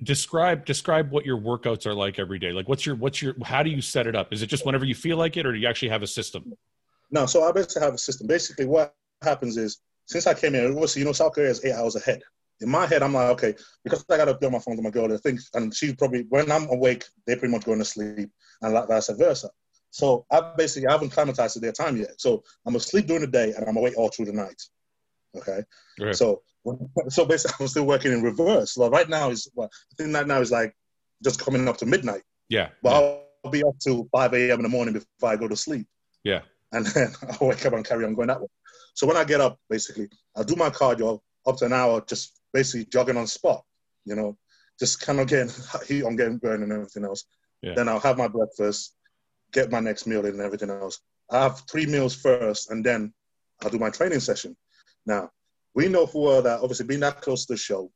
describe describe what your workouts are like every day. Like, what's your what's your how do you set it up? Is it just whenever you feel like it, or do you actually have a system?
No, so I basically have a system. Basically, what happens is since I came here, obviously, you know, South Korea is eight hours ahead. In my head, I'm like, okay, because I got to be on my phone to my girl. I think, and she probably when I'm awake, they're pretty much going to sleep, and like vice versa. So I basically I haven't climatized to their time yet. So I'm asleep during the day and I'm awake all through the night. Okay,
Right.
so so basically, I'm still working in reverse. So right now is well, I think that now is like just coming up to midnight.
Yeah.
But
yeah.
I'll, be up till 5 a.m. in the morning before I go to sleep.
Yeah.
And then I'll wake up and carry on going that way. So when I get up, basically, I'll do my cardio up to an hour, just basically jogging on spot, you know, just kind of getting heat on getting burned and everything else.
Yeah.
Then I'll have my breakfast, get my next meal in and everything else. I have three meals first, and then I'll do my training session. Now, we know for well that obviously being that close to the show,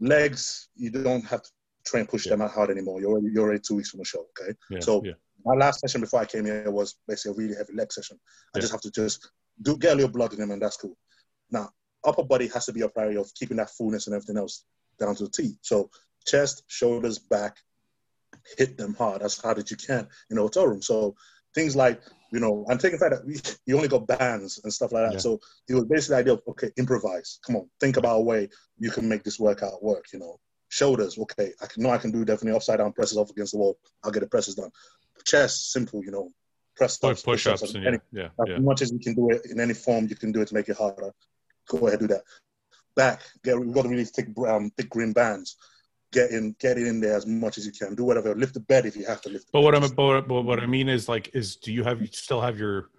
legs, you don't have to train, push them out hard anymore. You're already, you're already two weeks from the show, okay?
yeah.
so-
yeah.
my last session before I came here was basically a really heavy leg session. I just have to just do get a little blood in them, and that's cool. Now, upper body has to be a priority of keeping that fullness and everything else down to the T. So, chest, shoulders, back, hit them hard as hard as you can in the hotel room. So, things like you know, I'm taking fact that we, you only got bands and stuff like that.
Yeah.
So it was basically the idea of okay, improvise. Come on, think about a way you can make this workout work. You know, shoulders. Okay, I can know I can do definitely upside down presses off against the wall. I'll get the presses done. Chest, simple. You know, press
Push,
ups,
push-ups
push-ups,
yeah, yeah,
as
yeah.
much as you can do it in any form, you can do it to make it harder. Go ahead, do that. Back, get we've got to really thick brown, thick green bands. Get in, get it in there as much as you can. Do whatever. Lift the bed if you have to lift. The
But what I'm but, but what I mean is like is do you have you still have your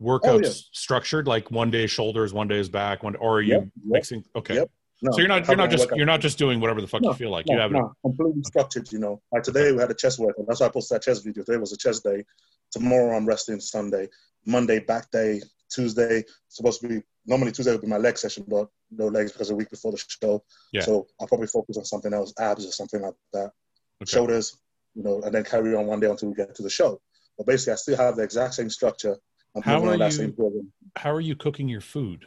workouts
Oh, yeah.
structured like one day shoulders, one day is back, one or are you
Yep, yep.
mixing? Okay,
Yep. No,
so you're not you're not just you're not just doing whatever the fuck you feel like. you have
no, completely structured. You know, like today we had a chest workout. That's why I posted that chest video. Today was a chest day. Tomorrow I'm resting. Sunday, Monday back day. Tuesday supposed to be normally Tuesday would be my leg session, but no legs because a week before the show.
Yeah.
So I'll probably focus on something else, abs or something like that.
Okay.
Shoulders, you know, and then carry on one day until we get to the show. But basically, I still have the exact same structure. I'm
How are you-
same program.
How are you cooking your food?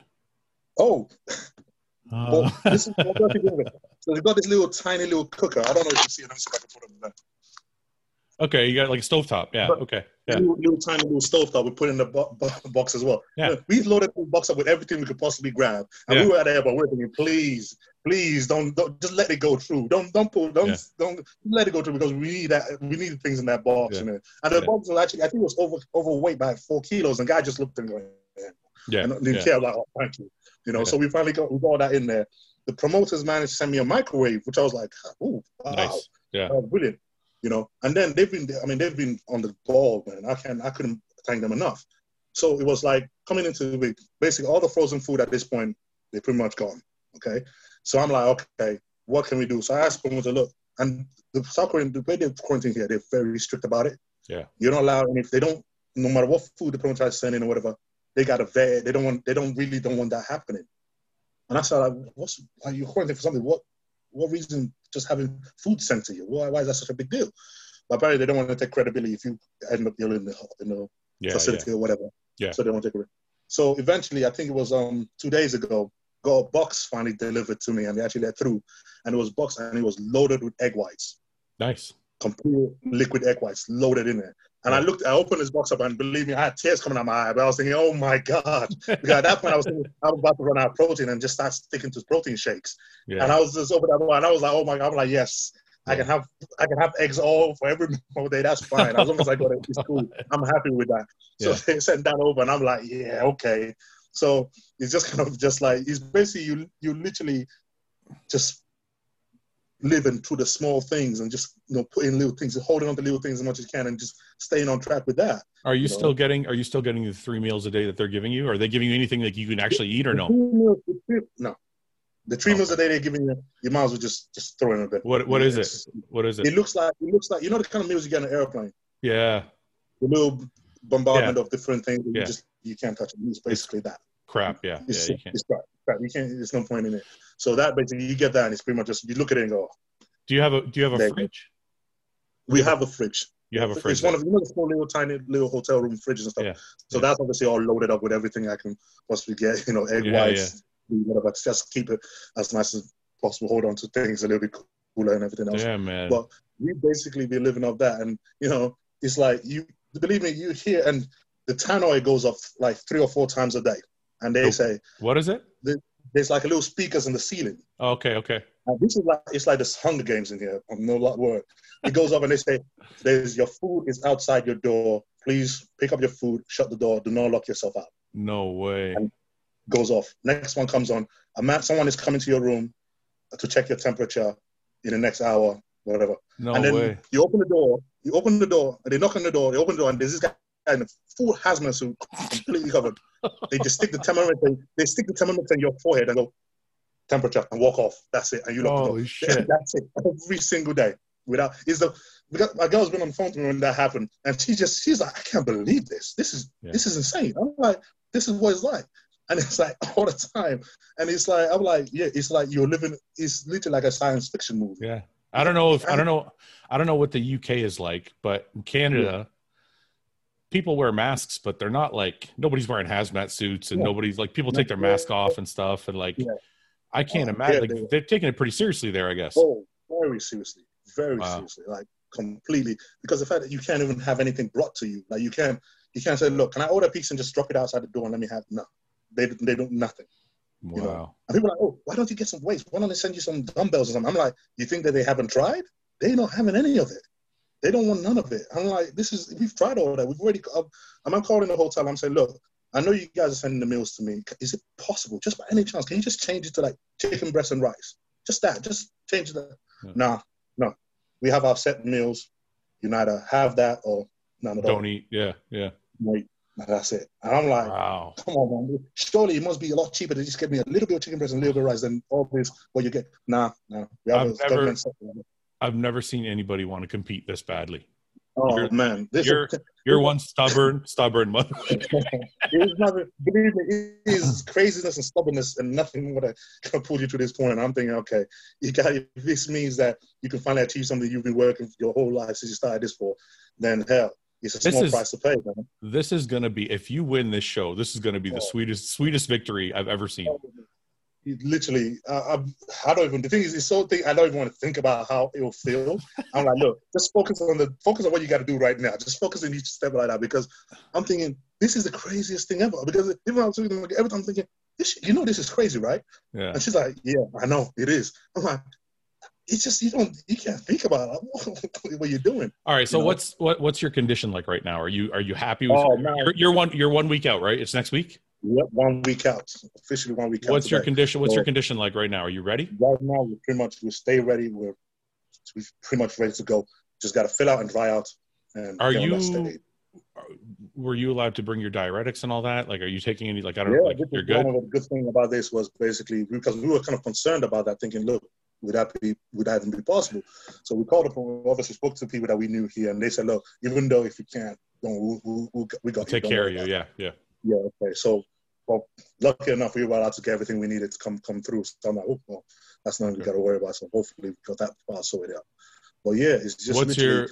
Oh, well,
Uh,
this is what I'm doing. So they've got this little tiny little cooker. I don't know if you see it. Let me see if I can put it in there.
Okay, you got like a stovetop. Yeah.
But-
Okay. Yeah.
Little, little tiny little stove top we put in the bo- bo- box as well.
Yeah.
We loaded the box up with everything we could possibly grab, and
Yeah.
we were at the airport. We were thinking, please, please don't, don't just let it go through. Don't don't pull don't
Yeah.
don't let it go through because we need that we need things in that box.
Yeah.
You know? And the box was actually I think it was over overweight by four kilos, and guy just looked at me
Yeah.
and didn't care. Like, oh, thank you. You know, so we finally got we got all that in there. The promoters managed to send me a microwave, which I was like, oh, wow.
Nice. Yeah.
Oh, brilliant. You know, and then they've been, I mean, they've been on the ball, man. I can I couldn't thank them enough. So it was like coming into the week, basically all the frozen food at this point, they're pretty much gone. Okay. So I'm like, okay, what can we do? So I asked them to look. And the South Korean, the way they quarantine here, they're very strict about it.
Yeah.
You're not allowed, and if they don't, no matter what food the promoter is sending or whatever, they got a vet. They don't want, they don't really don't want that happening. And I said, like, what's, are you quarantined for something? What, what reason just having food sent to you? Why, why is that such a big deal? But apparently they don't want to take credibility if you end up ill in the, in the
Yeah. yeah.
facility or whatever.
Yeah.
So they won't take it. So eventually, I think it was um two days ago, got a box finally delivered to me, and they actually let through, and it was box and it was loaded with egg whites,
Nice.
complete liquid egg whites loaded in there. And I looked, I opened this box up, and believe me, I had tears coming out of my eye. But I was thinking, oh my god, because at that point I was thinking I was about to run out of protein and just start sticking to protein shakes.
Yeah.
And I was just over that one, and I was like, oh my god, I'm like, yes, I can have I can have eggs all for every whole day. That's fine as long as I got it. It's cool. I'm happy with that. So
Yeah.
they sent that over, and I'm like, yeah, okay. So it's just kind of just like it's basically you you literally just living through the small things and just you know putting little things, holding on to little things as much as you can, and just staying on track with that.
Are you
you
still
know.
getting are you still getting the three meals a day that they're giving you? Are they giving you anything that you can actually eat or no?
the three- no. The three meals a day they're giving you, you might as well just just throw in a bit.
What what is it? What is
It
it?
looks like it looks like you know the kind of meals you get on an airplane.
Yeah.
The little bombardment of different things.
Yeah.
You just you can't touch it. It's basically that.
Crap. Yeah. Yeah. You can't.
it's crap. crap. You can't. There's no point in it. So that basically you get that, and it's pretty much just you look at it and go.
Do you have a Do you have a
There
fridge?
We have a fridge.
You have a fridge.
It's one of you know the small little tiny little hotel room fridges and stuff.
Yeah.
So
Yeah.
that's obviously all loaded up with everything I can possibly get. You know, egg
Yeah,
whites, whatever. Just keep it as nice as possible. Hold on to things a little bit cooler and everything else.
Yeah, man.
But we basically be living off that, and you know, it's like you believe me, you hear and the tannoy goes off like three or four times a day, and they say
what is it?
there's like a little speakers in the ceiling.
Oh, okay. Okay.
And this is like it's like this Hunger Games in here. I'm no lot word. It goes up and they say, "There's your food is outside your door. Please pick up your food, shut the door, do not lock yourself out."
No way.
And goes off. Next one comes on. A man, someone is coming to your room to check your temperature in the next hour, whatever.
No
and then
way.
you open the door. You open the door. And they knock on the door. They open the door, and there's this guy in a full hazmat suit, completely covered. They just stick the thermometer. They stick the thermometer in your forehead and go temperature and walk off. That's it. And you look.
Holy shit.
That's it. Every single day. Without is the because my girl's been on the phone to me when that happened, and she just she's like, I can't believe this. This is
Yeah.
this is insane. I'm like, this is what it's like, and it's like all the time, and it's like I'm like, yeah, it's like you're living. It's literally like a science fiction movie.
Yeah. I don't know if I don't know I don't know what the UK is like, but Canada, people wear masks, but they're not like nobody's wearing hazmat suits and
Yeah.
nobody's like people take their mask off and stuff and like
Yeah.
I can't
Oh,
imagine like
they-
they're taking it pretty seriously there, I guess.
Oh, very seriously, very
Wow.
seriously, like completely. Because the fact that you can't even have anything brought to you, like you can't, you can't say, look, can I order a pizza and just drop it outside the door and let me have? No, they they don't nothing.
Wow.
you know. And people are like, oh, why don't you get some weights? Why don't they send you some dumbbells or something? I'm like, you think that they haven't tried? They don't having any of it. They don't want none of it. I'm like, this is we've tried all that. We've already. I'm, I'm calling the hotel. I'm saying, look, I know you guys are sending the meals to me. Is it possible, just by any chance, can you just change it to like chicken breast and rice? Just that. Just change. To,
Yeah.
Nah, no. We have our set meals. You neither have that or none at all.
Don't eat. Yeah, yeah.
Wait, that's it. And I'm like,
Wow.
come on, man. Surely it must be a lot cheaper to just get me a little bit of chicken breast and a little bit of rice than all this what you get. Nah, nah. We have
I've
a
never-. I've never seen anybody want to compete this badly.
Oh
you're-
man, this
You're you're one stubborn, stubborn mother.
it's not believe me, it is craziness and stubbornness and nothing would have pulled you to this point. And I'm thinking, okay, you got this means that you can finally achieve something you've been working for your whole life since you started this for, then hell, it's a
This
small
is-
price to pay, man.
This is gonna be if you win this show, this is gonna be the
Oh.
sweetest sweetest victory I've ever seen.
Oh, Literally, uh, I'm, I don't even. The thing is, it's so thing. I don't even want to think about how it will feel. I'm like, look, just focus on the focus on what you got to do right now. Just focus on each step like that because I'm thinking this is the craziest thing ever. Because even I'm thinking, like, every time I'm thinking, this, you know, this is crazy, right?
Yeah.
And she's like, yeah, I know it is. I'm like, it's just you don't, you can't think about it, what you're doing.
All right. So
You know?
what's what what's your condition like right now? Are you are you happy with
Oh,
you're, you're one you're one week out, right? It's next week.
Yep, one week out, officially one week out.
What's your
today.
condition? What's your condition like right now? Are you ready?
right now we're pretty much we stay ready. We're we're pretty much ready to go. Just got to fill out and dry out. And
Are
that
you- Were you allowed to bring your diuretics and all that? Like, are you taking any? Like, I don't.
Yeah,
like, you're good.
one of the good thing about this was basically because we were kind of concerned about that, thinking, look, would that be would that even be possible? So we called up, obviously spoke to people that we knew here, and they said, look, even though if you can't, don't we'll, we'll, we'll, to
Take care of you.
about
Yeah, yeah.
Yeah, okay. So, well, lucky enough, we were allowed to get everything we needed to come come through. So I'm like, oh, well, that's nothing we got to worry about. So hopefully we got that part sorted out. But yeah, it's just
What's your?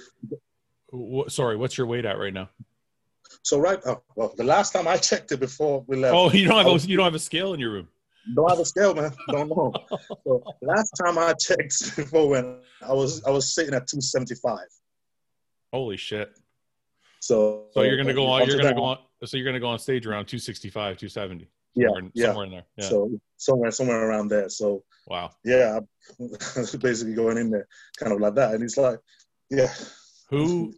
wh- sorry, what's your weight at right now?
So right, oh, well, the last time I checked it before we left,
Oh, you don't have a, you don't have a scale in your room.
don't have a scale, man. Don't know. so last time I checked before when I was I was sitting at 275.
Holy shit!
So
So you're gonna go on. You're gonna go on. So you're gonna go on stage around 265, 270.
Yeah,
somewhere,
yeah.
somewhere in there. Yeah.
So somewhere somewhere around there. So
wow.
yeah, I'm basically going in there kind of like that, and it's like, yeah.
Who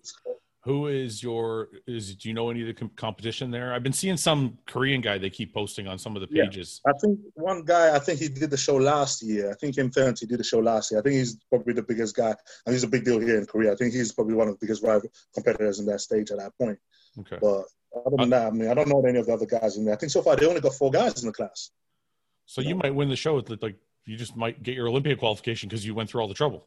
who is your is do you know any of the competition there? I've been seeing some Korean guy they keep posting on some of the
Yeah.
pages.
I think one guy, I think he did the show last year. I think Infinity did the show last year. I think he's probably the biggest guy, and he's a big deal here in Korea. I think he's probably one of the biggest rival competitors in that stage at that point.
Okay.
But other than uh, that, I mean, I don't know any of the other guys in there. I think so far they only got four guys in the class.
So you might win the show. with, Like you just might get your Olympia qualification because you went through all the trouble.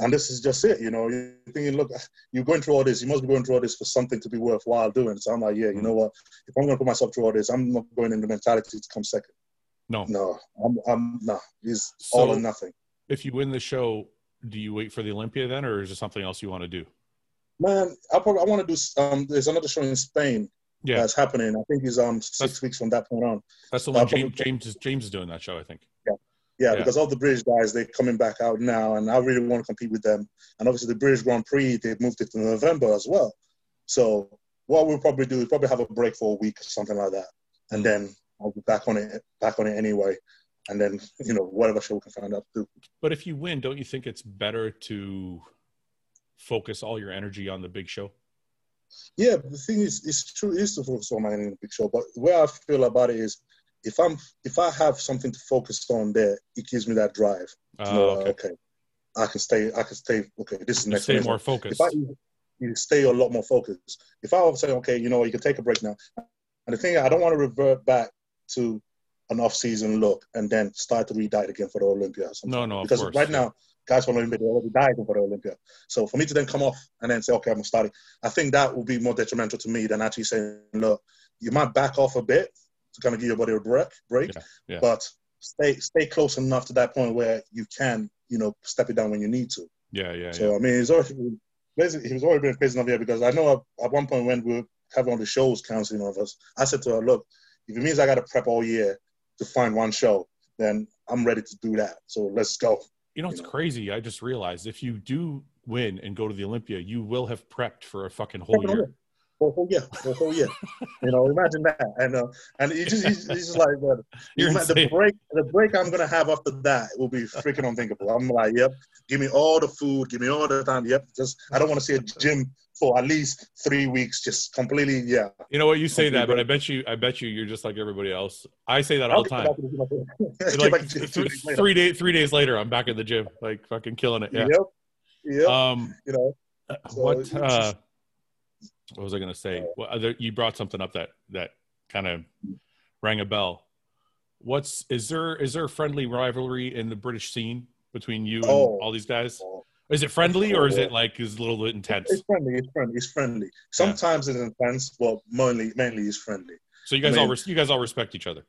And this is just it, you know. You're thinking, look, you're going through all this. You must be going through all this for something to be worthwhile doing. So I'm like, yeah, you mm. know what? If I'm going to put myself through all this, I'm not going in the mentality to come second.
No.
No, I'm, I'm no. It's
So-
all or nothing.
If you win the show, do you wait for the Olympia then, or is there something else you want to do?
Man, I probably I want to do. Um, there's another show in Spain
Yeah,
that's happening. I think it's um six
That's-
weeks from that point on.
that's the one.
probably-
James James is James is doing that show. I think.
Yeah,
Yeah.
because all the British guys they're coming back out now, and I really want to compete with them. And obviously, the British Grand Prix they moved it to November as well. So what we'll probably do is probably have a break for a week or something like that, and then I'll be back on it, back on it anyway. And then you know whatever show we can find out to do.
But if you win, don't you think it's better to focus all your energy on the big show?
Yeah, the thing is, it's true. Is to focus on my in the big show, but the way I feel about it is, if I'm if I have something to focus on there, it gives me that drive. To
Oh,
know,
okay.
okay, I can stay. I can stay. Okay, this is
You
next.
stay more focused.
If I you stay a lot more focused. If I was saying, okay, you know, you can take a break now, and the thing I don't want to revert back to an off-season look and then start to re-diet again for the Olympia. Or something.
No, no,
because right now, guys from Olympia they already dieting for the Olympia. So for me to then come off and then say, okay, I'm gonna start it, I think that will be more detrimental to me than actually saying, look, you might back off a bit to kind of give your body a break, break,
Yeah, yeah.
but stay stay close enough to that point where you can, you know, step it down when you need to.
Yeah, yeah,
So
yeah.
I mean, he's already basically he was already been prison of here because I know at, at one point when we were having all the shows counseling of us, I said to her, "Look, if it means I got to prep all year to find one show, then I'm ready to do that. So let's go."
You know, it's crazy. I just realized if you do win and go to the Olympia, you will have prepped for a fucking whole year.
For a whole year, for a whole year. you know, imagine that. And uh, and he just he's, he's just like the break. The break I'm gonna have after that will be freaking unthinkable. I'm like, yep, give me all the food, give me all the time. Yep, just I don't want to see a gym for at least three weeks. Just completely, yeah.
You know what? You say that, but I bet you, I bet you, you're just like everybody else. I say that all the time. Like th- three days, three days later, I'm back at the gym, like fucking killing it. Yeah.
Yep. Yep.
Um,
you know. So
what? Uh, what was I going to say? Well, other, you brought something up that that kind of rang a bell. What's is there? Is there a friendly rivalry in the British scene between you and
Oh.
all these guys? Oh. Is it friendly or is it like is a little bit intense?
It's friendly. It's friendly. It's friendly. Sometimes it's intense, but mainly, mainly it's friendly.
So you guys
I mean-
all res- you guys all respect each other.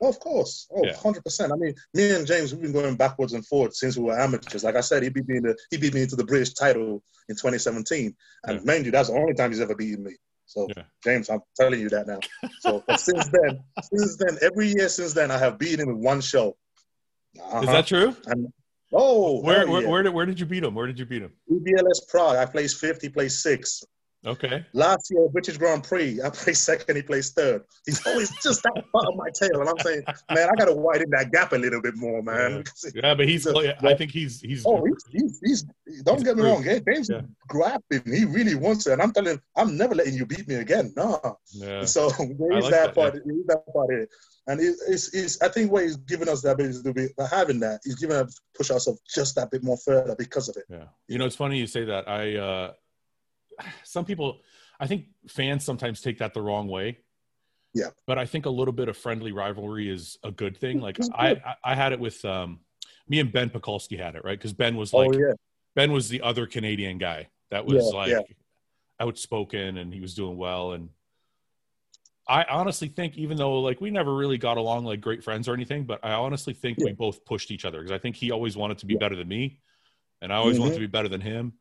Oh, of course. Oh,
Yeah.
100%. I mean, me and James, we've been going backwards and forwards since we were amateurs. Like I said, he beat me, in the, he beat me into the British title in 2017. And
Yeah.
mind you, that's the only time he's ever beaten me. So,
Yeah.
James, I'm telling you that now. So, since then, since then, every year since then, I have beaten him in one show.
Is
Uh-huh.
that true?
And, oh,
Where where,
yeah.
where did where did you beat him? Where did you beat him?
EVLS Prague, I placed fifth, he placed sixth.
Okay.
Last year, British Grand Prix, I placed second, he placed third. He's always just that part of my tail. And I'm saying, man, I got to widen that gap a little bit more, man.
Yeah. Yeah, but he's.
So,
I think he's he's.
Oh, he's, he's, he's don't
He's
get me wrong. James
Yeah.
grabbing. He really wants it. And I'm telling him, I'm never letting you beat me again. No.
yeah.
So there is
like
that,
that,
part. There is that part here. And it, it's, it's, I think what he's giving us that ability to be, by having that, he's giving us push ourselves just that bit more further because of it.
Yeah. You know, it's funny you say that. I uh some people I think fans sometimes take that the wrong way.
Yeah.
But I think a little bit of friendly rivalry is a good thing. Like I. I had it with um me and Ben Pakulski had it, right? Because Ben was like
oh, yeah.
Ben was the other Canadian guy that was
Yeah,
like
yeah.
outspoken and he was doing well. And I honestly think, even though like we never really got along like great friends or anything, but I honestly think we both pushed each other because I think he always wanted to be better than me, and I always wanted
Mhm.
to be better than him.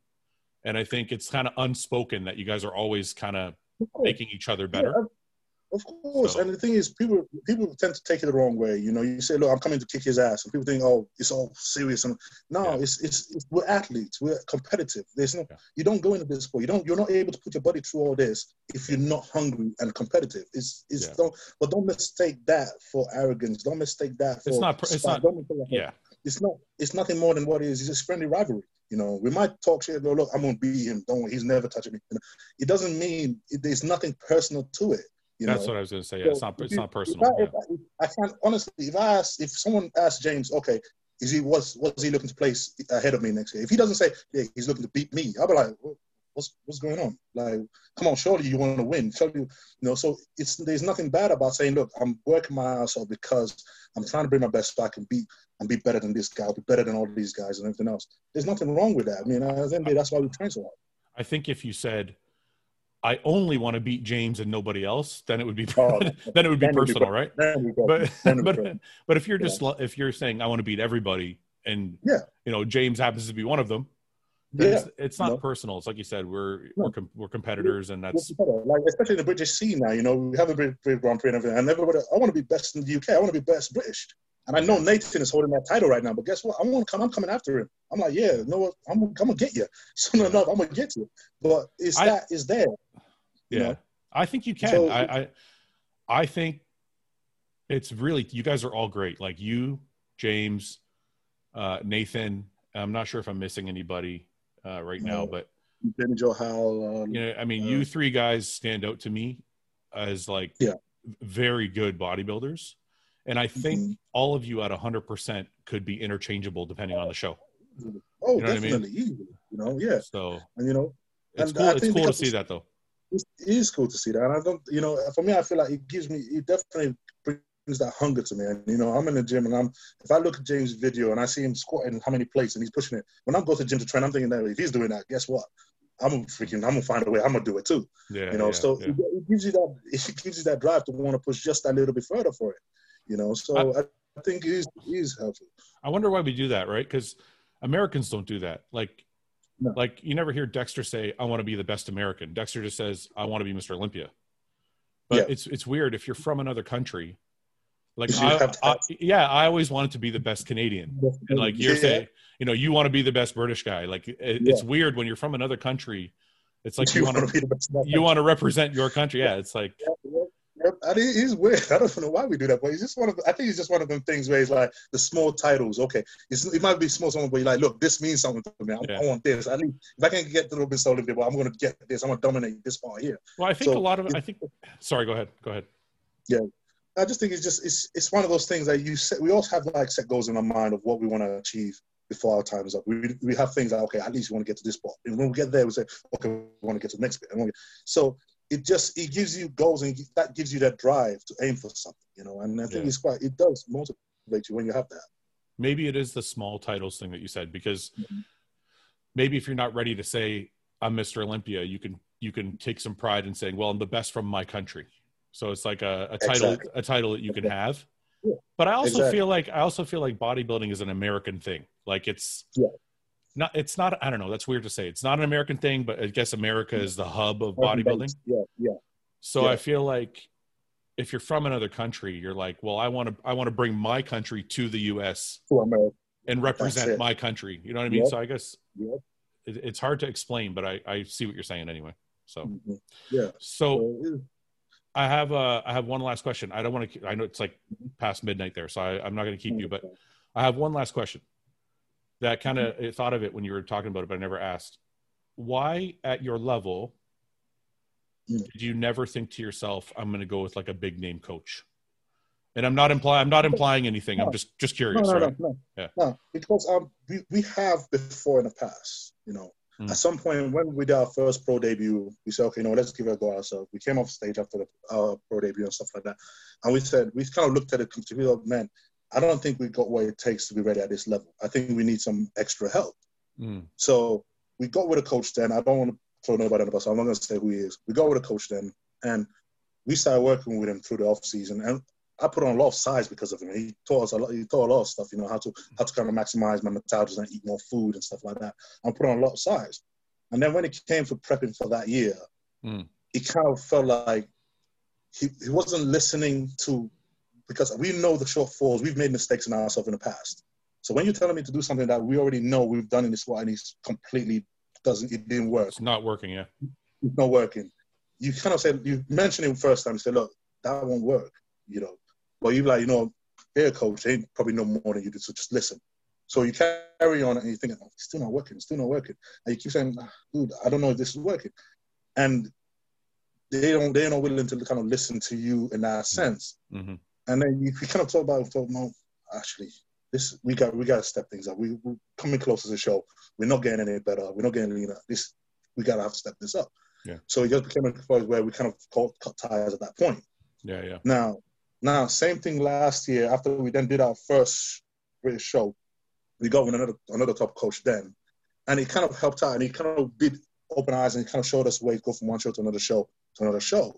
And I think it's kind of unspoken that you guys are always kind of making each other better.
Yeah, of course.
So-
And the thing is, people people tend to take it the wrong way. You know, you say, "Look, I'm coming to kick his ass," and people think, "Oh, it's all serious." And no,
Yeah.
it's, it's it's we're athletes. We're competitive. There's no
Yeah.
you don't go into this sport. You don't you're not able to put your body through all this if you're not hungry and competitive. It's it's don't but don't mistake that for arrogance. Don't mistake that for
It's not it's not-
Don't mistake that for-
Yeah,
It's not it's nothing more than what it is. It's just friendly rivalry. You know, we might talk shit. Go, look, I'm gonna beat him. Don't worry, he's never touching me. You know, it doesn't mean it, there's nothing personal to it. You
that's
know?
what I was going to say. Yeah, it's not it's
you-
not
if
personal.
I,
Yeah.
if I, if I can't honestly. If I ask, if someone asks James, okay, is he was was he looking to place ahead of me next year? If he doesn't say, yeah, he's looking to beat me, I'll be like, what's what's going on? Like, come on, surely you want to win. Surely, you know. So it's there's nothing bad about saying, look, I'm working my ass off because I'm trying to bring my best so I can beat and be better than this guy, be better than all these guys and everything else. There's nothing wrong with that. I mean, at the end of the day, that's why we train so hard.
I think if you said, "I only want to beat James and nobody else," then it would be
Oh,
then it would be personal, right? But but but if you're just lo- if you're saying I want to beat everybody, and
Yeah.
you know James happens to be one of them,
Yeah.
it's, it's not
No.
personal. It's like you said, we're
No.
we're, com- we're competitors, and that's
Like especially in the British scene now, you know, we have a British Grand Prix and everything, and everybody, I want to be best in the UK. I want to be best British, and I know Nathan is holding that title right now. But guess what? I want to come. I'm coming after him. I'm like, yeah, you know what? I'm, I'm gonna get you soon enough. I'm gonna get you. But it's
I-
that is there. you
yeah.
know?
I think you can.
So-
I, I I think it's really you guys are all great. Like you, James, uh, Nathan. I'm not sure if I'm missing anybody uh, right now, but
Benny Joe Howell. Um,
you know, I mean,
Uh,
you three guys stand out to me as like
Yeah.
very good bodybuilders. And I think mm-hmm. all of you at 100% could be interchangeable depending on the show.
Oh, you know definitely. I mean? You know, yeah.
So,
and you know,
it's cool, it's cool to see that though.
It is cool to see that. And I don't, you know, for me, I feel like it gives me, it definitely brings that hunger to me. And, you know, I'm in the gym and I'm, if I look at James' video and I see him squatting how many plates and he's pushing it, when I go to the gym to train, I'm thinking that if he's doing that, guess what? I'm gonna freaking, I'm gonna find a way. I'm gonna do it too.
Yeah.
You know,
yeah,
so
yeah.
It, it, gives you that, it gives you that drive to want to push just a little bit further for it. You know, so I, I think it is, it is helpful.
I wonder why we do that, right? Because Americans don't do that. Like, no. like you never hear Dexter say, "I want to be the best American." Dexter just says, "I want to be Mr. Olympia." But yeah. it's it's weird if you're from another country. Like I, I, yeah, I always wanted to be the best Canadian, and like you're yeah. saying, you know, you want to be the best British guy. Like it, yeah. it's weird when you're from another country. It's like you, you want to you want to represent your country. Yeah, it's like
I mean, he's weird. I don't know why we do that, but he's just one of. I think he's just one of them things where he's like the small titles. Okay, it's, it might be small, someone, but you're like, look, this means something to me. I, yeah. I want this. At least if I can get the little bit stolen, but I'm going to get this. I'm going to dominate this part here.
Well, I think so, a lot of. I think. Sorry, go ahead. Go ahead.
Yeah, I just think it's just it's it's one of those things that you set. We all have like set goals in our mind of what we want to achieve before our time is up. We, we have things like, okay, at least we want to get to this spot. And when we get there, we say, okay, we want to get to the next bit. So it just it gives you goals and that gives you that drive to aim for something, you know. And I think yeah. it's quite it does motivate you when you have that.
Maybe it is the small titles thing that you said because mm-hmm. maybe if you're not ready to say I'm Mr. Olympia, you can you can take some pride in saying, well, I'm the best from my country. So it's like a, a title exactly. a title that you can have. Yeah. But I also exactly. feel like I also feel like bodybuilding is an American thing. Like it's
yeah
not it's not i don't know that's weird to say it's not an american thing but i guess america is the hub of bodybuilding
yeah yeah
so
yeah.
i feel like if you're from another country you're like well i want to i want to bring my country to the us
to america
and represent my country you know what i mean
yep.
so i guess
yep.
it, it's hard to explain but i i see what you're saying anyway so
mm-hmm. yeah
so I have uh, I have one last question. I don't want to. I know it's like mm-hmm. past midnight there, so I, I'm not going to keep you. But I have one last question that kind of mm-hmm. thought of it when you were talking about it, but I never asked. Why, at your level, mm. did you never think to yourself, "I'm going to go with like a big name coach"? And I'm not implying I'm not implying anything. No. I'm just just curious.
No,
no,
right? no, no, yeah. no, because um, we, we have before in the past, you know, mm. at some point when we did our first pro debut, we said, okay, you know, let's give it a go ourselves. We came off stage after the uh, pro debut and stuff like that, and we said we kind of looked at it, we thought, man, I don't think we got what it takes to be ready at this level. I think we need some extra help.
Mm.
So we got with a coach then. I don't want to throw nobody under the bus. I'm not going to say who he is. We got with a coach then, and we started working with him through the off season. And I put on a lot of size because of him. He taught us a lot. He taught a lot of stuff. You know how to how to kind of maximize my metabolism and eat more food and stuff like that. I put on a lot of size. And then when it came for prepping for that year,
mm.
it kind of felt like he, he wasn't listening to because we know the shortfalls. We've made mistakes in ourselves in the past. So when you're telling me to do something that we already know we've done in this way and it's completely doesn't, it didn't work.
It's not working, yeah.
It's not working. You kind of said, you mentioned it first time, you said, look, that won't work, you know. But you're like, you know, they're a coach, they probably know more than you do, so just listen. So you carry on and you think, oh, it's still not working, it's still not working. And you keep saying, dude, I don't know if this is working. And they don't, they're not willing to kind of listen to you in that sense.
Mm-hmm.
And then you, we kind of talk about it, thought, no, actually, this we got we got to step things up. We, we're coming close to the show. We're not getting any better. We're not getting leaner. This we got to have to step this up.
Yeah.
So it just became a point where we kind of cut, cut ties at that point.
Yeah, yeah.
Now, now, same thing last year. After we then did our first British show, we got with another another top coach then, and he kind of helped out, and he kind of did open eyes, and he kind of showed us ways to go from one show to another show to another show,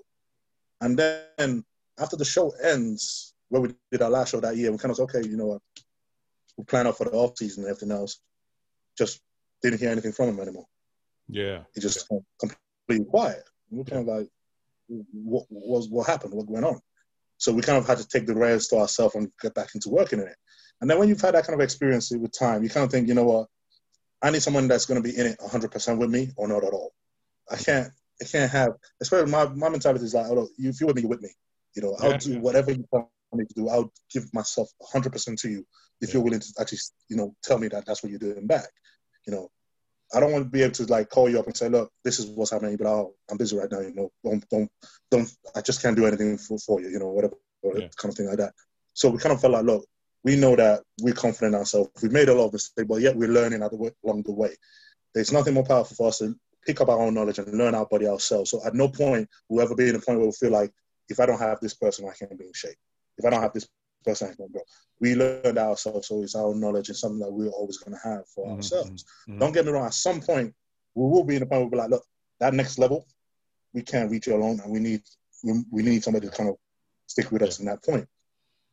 and then after the show ends, where we did our last show that year, we kind of said, okay, you know what, we plan out for the off season and everything else. Just didn't hear anything from him anymore.
Yeah,
he just yeah. completely quiet. we are kind of like, what was what happened? What went on? So we kind of had to take the reins to ourselves and get back into working in it. And then when you've had that kind of experience with time, you kind of think, you know what, I need someone that's going to be in it 100% with me or not at all. I can't, I can't have, especially my, my mentality is like, oh, if you're with me, you're with me. You know, I'll yeah, do whatever you tell me to do. I'll give myself 100% to you if yeah. you're willing to actually, you know, tell me that that's what you're doing back. You know, I don't want to be able to like call you up and say, look, this is what's happening, but I'll, I'm busy right now. You know, don't, don't, don't. I just can't do anything for, for you. You know, whatever, kind of thing like that. So we kind of felt like, look, we know that we're confident in ourselves. We've made a lot of mistakes, but yet we're learning along the way. There's nothing more powerful for us to pick up our own knowledge and learn our body ourselves. So at no point will ever be in a point where we feel like if I don't have this person, I can't be in shape. If I don't have this person, I can't grow. We learned ourselves, so it's our knowledge and something that we're always going to have for mm-hmm. ourselves. Mm-hmm. Don't get me wrong. At some point, we will be in a point where we're like, look, that next level, we can't reach it alone, and we need we, we need somebody to kind of stick with us in that point.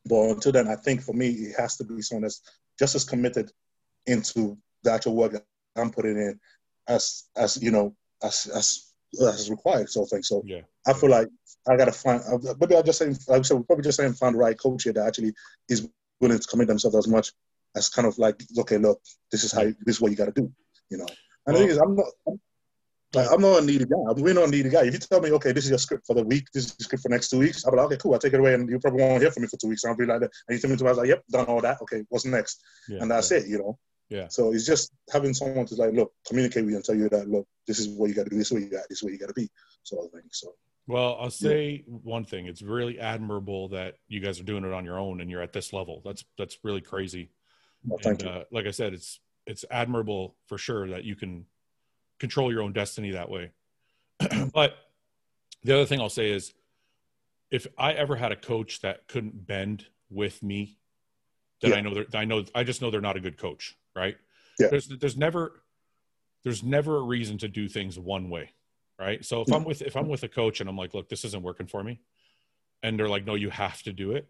But until then, I think for me, it has to be someone that's just as committed into the actual work that I'm putting in as as you know as as as required sort of thing. So
yeah.
I feel like I gotta find uh, maybe I'll just saying. like I said, we're probably just saying find the right coach here that actually is willing to commit themselves as much as kind of like okay, look, this is how this is what you gotta do, you know. And well, the thing is, I'm not. I'm, like, I'm not a needy guy. We're not a needy guy. If you tell me, okay, this is your script for the week, this is your script for next two weeks, I'll be like, okay, cool, I'll take it away, and you probably won't hear from me for two weeks. And I'll be like, that. and you tell me to, I was like, yep, done all that. Okay, what's next? Yeah, and that's yeah. it, you know.
Yeah.
So it's just having someone to like, look, communicate with you and tell you that, look, this is what you got to do, this is what you got, this is what you got to be, sort of thing. So.
Well, I'll say yeah. one thing. It's really admirable that you guys are doing it on your own and you're at this level. That's that's really crazy.
Well, thank and,
you. Uh, like I said, it's it's admirable for sure that you can control your own destiny that way. but the other thing I'll say is, if I ever had a coach that couldn't bend with me, then yeah. I know that I know I just know they're not a good coach, right?
Yeah.
There's there's never there's never a reason to do things one way, right? So if I'm with if I'm with a coach and I'm like, look, this isn't working for me, and they're like, no, you have to do it.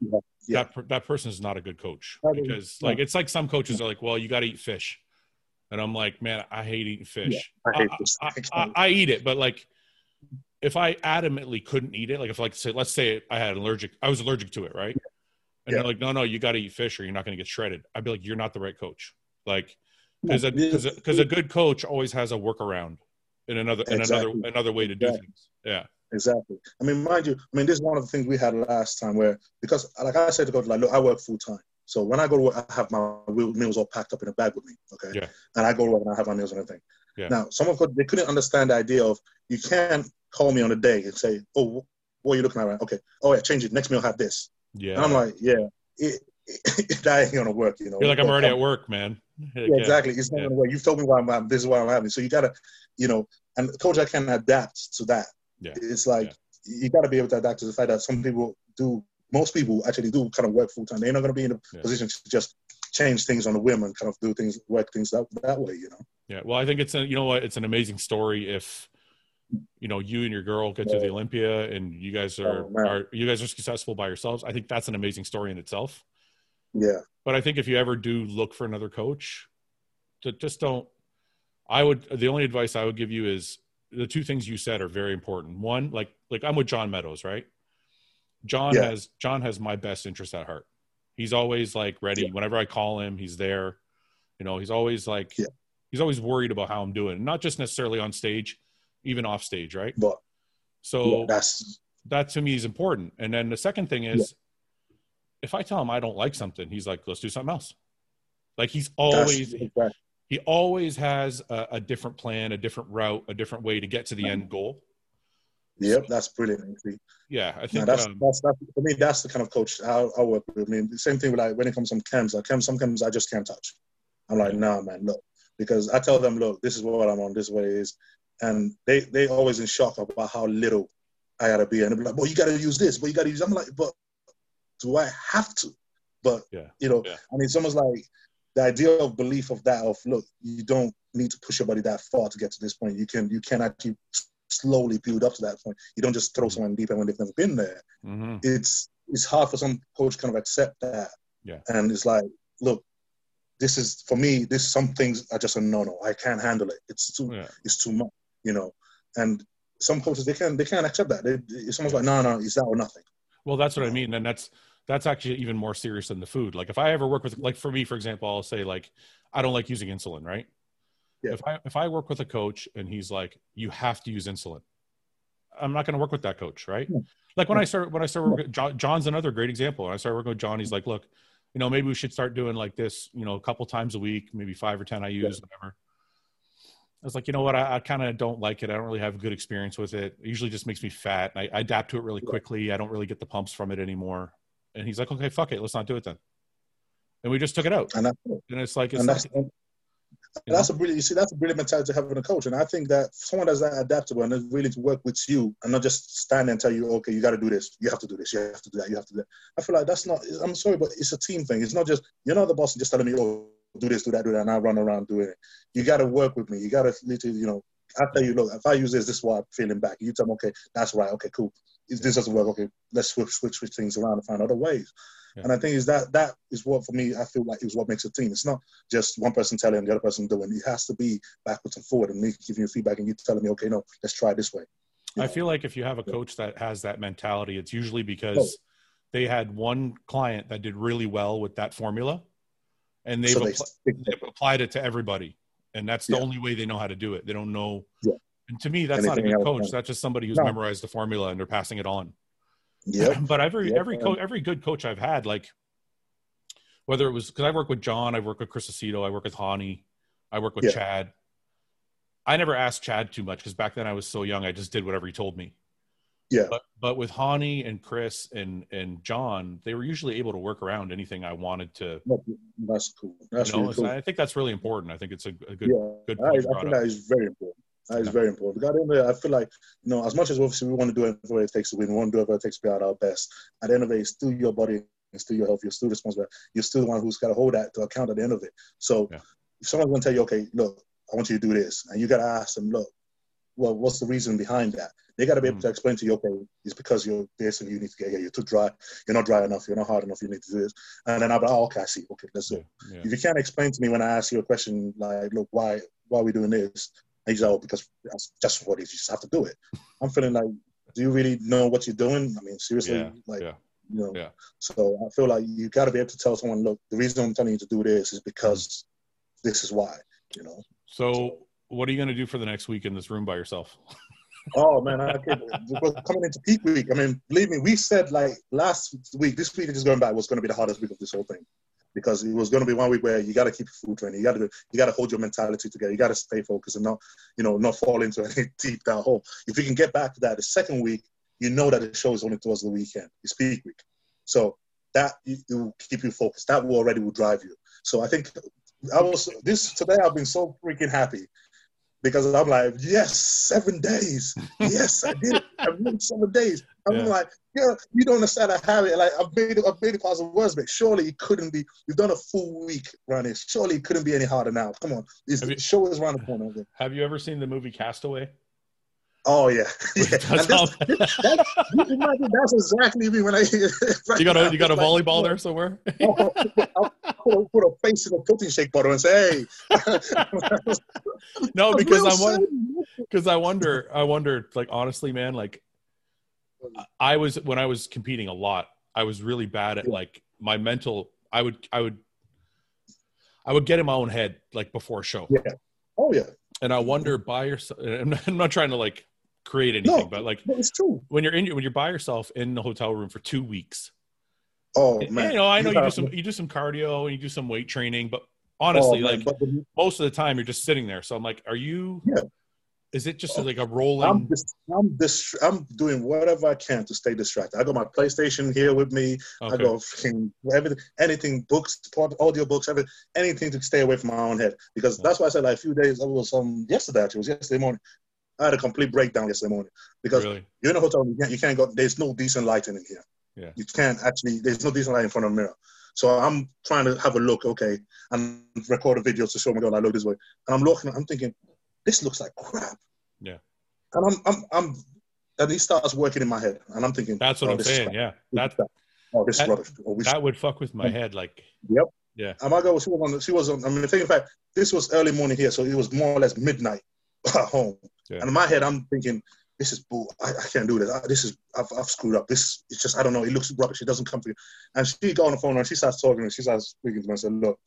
Yeah. Yeah.
That that person is not a good coach because like it's like some coaches are like, well, you got to eat fish, and I'm like, man, I hate eating fish.
I, hate
I, I, I, eat it, but like, if I adamantly couldn't eat it, like if like say, let's say I had allergic, I was allergic to it, right? And yeah. they're like, no, no, you got to eat fish or you're not going to get shredded. I'd be like, you're not the right coach. Like, because a, cause a, cause a good coach always has a workaround in another exactly. another another way to do things. Yeah.
Exactly. I mean, mind you, I mean, this is one of the things we had last time where because, like I said to God, like, look, I work full time. So when I go to work, I have my meals all packed up in a bag with me. Okay.
Yeah.
And I go to work and I have my meals and everything.
Yeah.
Now, some of them, they couldn't understand the idea of you can't call me on a day and say, oh, what are you looking at? Right? Okay. Oh, yeah, change it. Next meal, have this.
Yeah.
And I'm like, yeah, it, it, that ain't gonna work, you know.
You're like, I'm already I'm, at work, man.
Yeah, exactly. It's not yeah. gonna work. You've told me why I'm, this is why I'm having. So you gotta, you know, and coach, I can adapt to that.
Yeah.
It's like you gotta be able to adapt to the fact that some people do most people actually do kind of work full time. They're not to be in a yeah. position to just change things on the whim and kind of do things, work things that that way. You know.
Yeah. Well, I think it's a, you know what, it's an amazing story if you know you and your girl get to the Olympia and you guys oh, are, oh, are you guys are successful by yourselves. I think that's an amazing story in itself.
Yeah.
But I think if you ever do look for another coach, to just don't. I would. The only advice I would give you is the two things you said are very important. One, like like I'm with John Meadows, right? John yeah. has John has my best interest at heart. He's always like ready. Yeah. Whenever I call him, he's there. You know, he's always like
yeah.
he's always worried about how I'm doing. Not just necessarily on stage, even off stage, right?
But
so
that's
that to me is important. And then the second thing is if I tell him I don't like something, he's like, let's do something else. Like he's always exactly. he always has a, a, different plan, a different route, a different way to get to the end goal.
Yep, so, that's brilliant. Actually.
Yeah, I think
that's,
um,
that's, that's for me. That's the kind of coach I, I work with. I mean, the same thing with like when it comes to some chems. Like chem, some chems I just can't touch. I'm like, nah, man, look, because I tell them, look, this is what I'm on, this is what it is, and they they always in shock about how little I gotta be, and they're like, well, you gotta use this, but you gotta use. I'm like, but do I have to? But
yeah,
you know,
yeah.
I mean, it's almost like the idea of belief of that of look, you don't need to push your body that far to get to this point. You can you can actually slowly build up to that point. You don't just throw mm-hmm. someone deep and when they've never been there.
Mm-hmm.
It's it's hard for some coach kind of accept that.
Yeah.
And it's like, look, this is for me. This some things are just a no no. I can't handle it. It's too yeah. it's too much. You know. And some coaches they can't they can't accept that. They, it's almost like no no, it's that or nothing.
Well, that's what I mean, and that's that's actually even more serious than the food. Like if I ever work with like for me, for example, I'll say like I don't like using insulin, right?
Yeah.
If I if I work with a coach and he's like, you have to use insulin, I'm not going to work with that coach, right? Yeah. Like when I start when I start working, John, John's another great example. When I started working with John, he's like, look, you know, maybe we should start doing like this, you know, a couple times a week, maybe five or ten I use, yeah. whatever. I was like, you know what, I, I kind of don't like it. I don't really have a good experience with it. It usually just makes me fat. I, I adapt to it really quickly. I don't really get the pumps from it anymore. And he's like, okay, fuck it, let's not do it then. And we just took it out.
And that's.
And it's like, it's
and
not,
that's and that's a brilliant. You see, that's a brilliant mentality to have in a coach. And I think that someone that's that adaptable and is willing to work with you and not just stand there and tell you, okay, you got to do this, you have to do this, you have to do that, you have to do that. I feel like that's not. I'm sorry, but it's a team thing. It's not just you're not the boss and just telling me, oh, do this, do that, do that, and I run around doing it. You got to work with me. You got to literally, you know, I tell you, look, if I use this, this is why I'm feeling back. You tell me, okay, that's right, okay, cool. If this doesn't work, okay, let's switch, switch, switch things around and find other ways.
Yeah.
And I think is that that is what for me I feel like is what makes a team. It's not just one person telling the other person doing. It has to be backwards and forward, and me giving you feedback and you telling me, okay, no, let's try this way. You
I
know?
feel like if you have a coach that has that mentality, it's usually because
Oh.
they had one client that did really well with that formula, and they've,
so they
appl- they've applied it to everybody, and that's the
Yeah.
only way they know how to do it. They don't know.
Yeah.
And to me, that's not a good coach. That's just somebody who's
No.
memorized the formula and they're passing it on.
Yeah.
but every
Yep.
every coach, every good coach I've had, like whether it was because I work with John, I work with Chris Aceto, I work with Hany, I work with
Yeah.
Chad. I never asked Chad too much because back then I was so young. I just did whatever he told me.
Yeah.
But but with Hany and Chris and and John, they were usually able to work around anything I wanted to.
That's cool. That's
you know,
really cool.
I think that's really important. I think it's a, a good
yeah.
good
I,
point
I think
up.
that is very important. That is
Yeah.
very important. At the end of I feel like, you know, as much as obviously we want to do whatever it takes to win, we want to do whatever it takes to be at our best. At the end of the day, it's still your body, it's still your health, you're still responsible. You're still the one who's got to hold that to account at the end of it. So
Yeah.
if someone's going to tell you, okay, look, I want you to do this, and you got to ask them, look, well, what's the reason behind that? They got to be able
Mm.
to explain to you, okay, it's because you're this and you need to get here. You're too dry. You're not dry enough. You're not hard enough. You need to do this. And then I'll be, oh, okay, I see. Okay, let's do it.
Yeah.
If you can't explain to me when I ask you a question like, look, why why are we doing this? And you say, oh, because that's just what it is. You just have to do it. I'm feeling like, do you really know what you're doing? I mean, seriously,
Yeah,
like,
yeah.
you know.
Yeah.
So I feel like you got to be able to tell someone, look, the reason I'm telling you to do this is because this is why. You know.
So what are you going to do for the next week in this room by yourself?
Oh man, I can't, we're coming into peak week. I mean, believe me, we said like last week, this week just going back was going to be the hardest week of this whole thing because it was going to be one week where you got to keep your food training, you got to you got to hold your mentality together, you got to stay focused and not you know not fall into any deep down hole. If you can get back to that, the second week, you know that the show is only towards the weekend, it's peak week, so that it will keep you focused. That will already will drive you. So I think I was this today. I've been so freaking happy because I'm like, yes, seven days. Yes, I did. I've been seven days. I'm
Yeah.
like, yeah, you don't understand how have it. Like I've made it, I've made it possible words, but surely it couldn't be. We've done a full week running. Surely it couldn't be any harder now. Come on, this the show is around the corner.
Have you ever seen the movie Castaway?
Oh yeah, yeah.
That's
this-
all-
that- that's exactly me when I.
you got a you got a
like,
volleyball there somewhere?
I'll put, a, put a face in a protein shake bottle and say, "Hey."
no, because I'm won-
son.
because I wonder I wonder like honestly, man, like I was when I was competing a lot, I was really bad at
Yeah.
like my mental. I would I would I would get in my own head like before a show,
Yeah. Oh yeah,
and I wonder by yourself. I'm not, I'm not trying to like create anything,
No.
but like
it's true.
when you're in when you're by yourself in the hotel room for two weeks.
Oh
and,
man,
you know, I know you do some you do some cardio and you do some weight training, but
oh,
honestly,
man,
like most of the time, you're just sitting there. So I'm like, are you?
Yeah.
Is it just
Oh,
like a
I'm
rolling?
just, I'm I'm doing whatever I can to stay distracted. I got my PlayStation here with me. I
Okay.
go freaking everything, anything, books, audio books, everything, anything to stay away from my own head. Because that's why I said like a few days. It was um yesterday actually. It was yesterday morning. I had a complete breakdown yesterday morning because
really?
you're in a hotel. You can't, you can't go. There's no decent lighting in here.
Yeah.
You can't actually. There's no decent light in front of a mirror. So I'm trying to have a look, okay, and record a video to show oh me going. I look this way, and I'm looking. I'm thinking, this looks like crap.
Yeah.
And I'm, I'm, I'm. And he starts working in my head, and I'm thinking,
That's what
oh,
I'm saying. Yeah,
This
that.
Oh, this
that-
is rubbish. Oh,
that would fuck with my head. Like, yep. Yeah.
and my girl, she was on. She was on. I mean, the thing, in fact, this was early morning here, so it was more or less midnight home.
Yeah.
And in my head, I'm thinking, this is bull. I, I can't do this. I, this is I've, I've screwed up. This it's just I don't know. It looks rubbish. It doesn't come you. And she got on the phone and she starts talking and she starts speaking to me and said, look,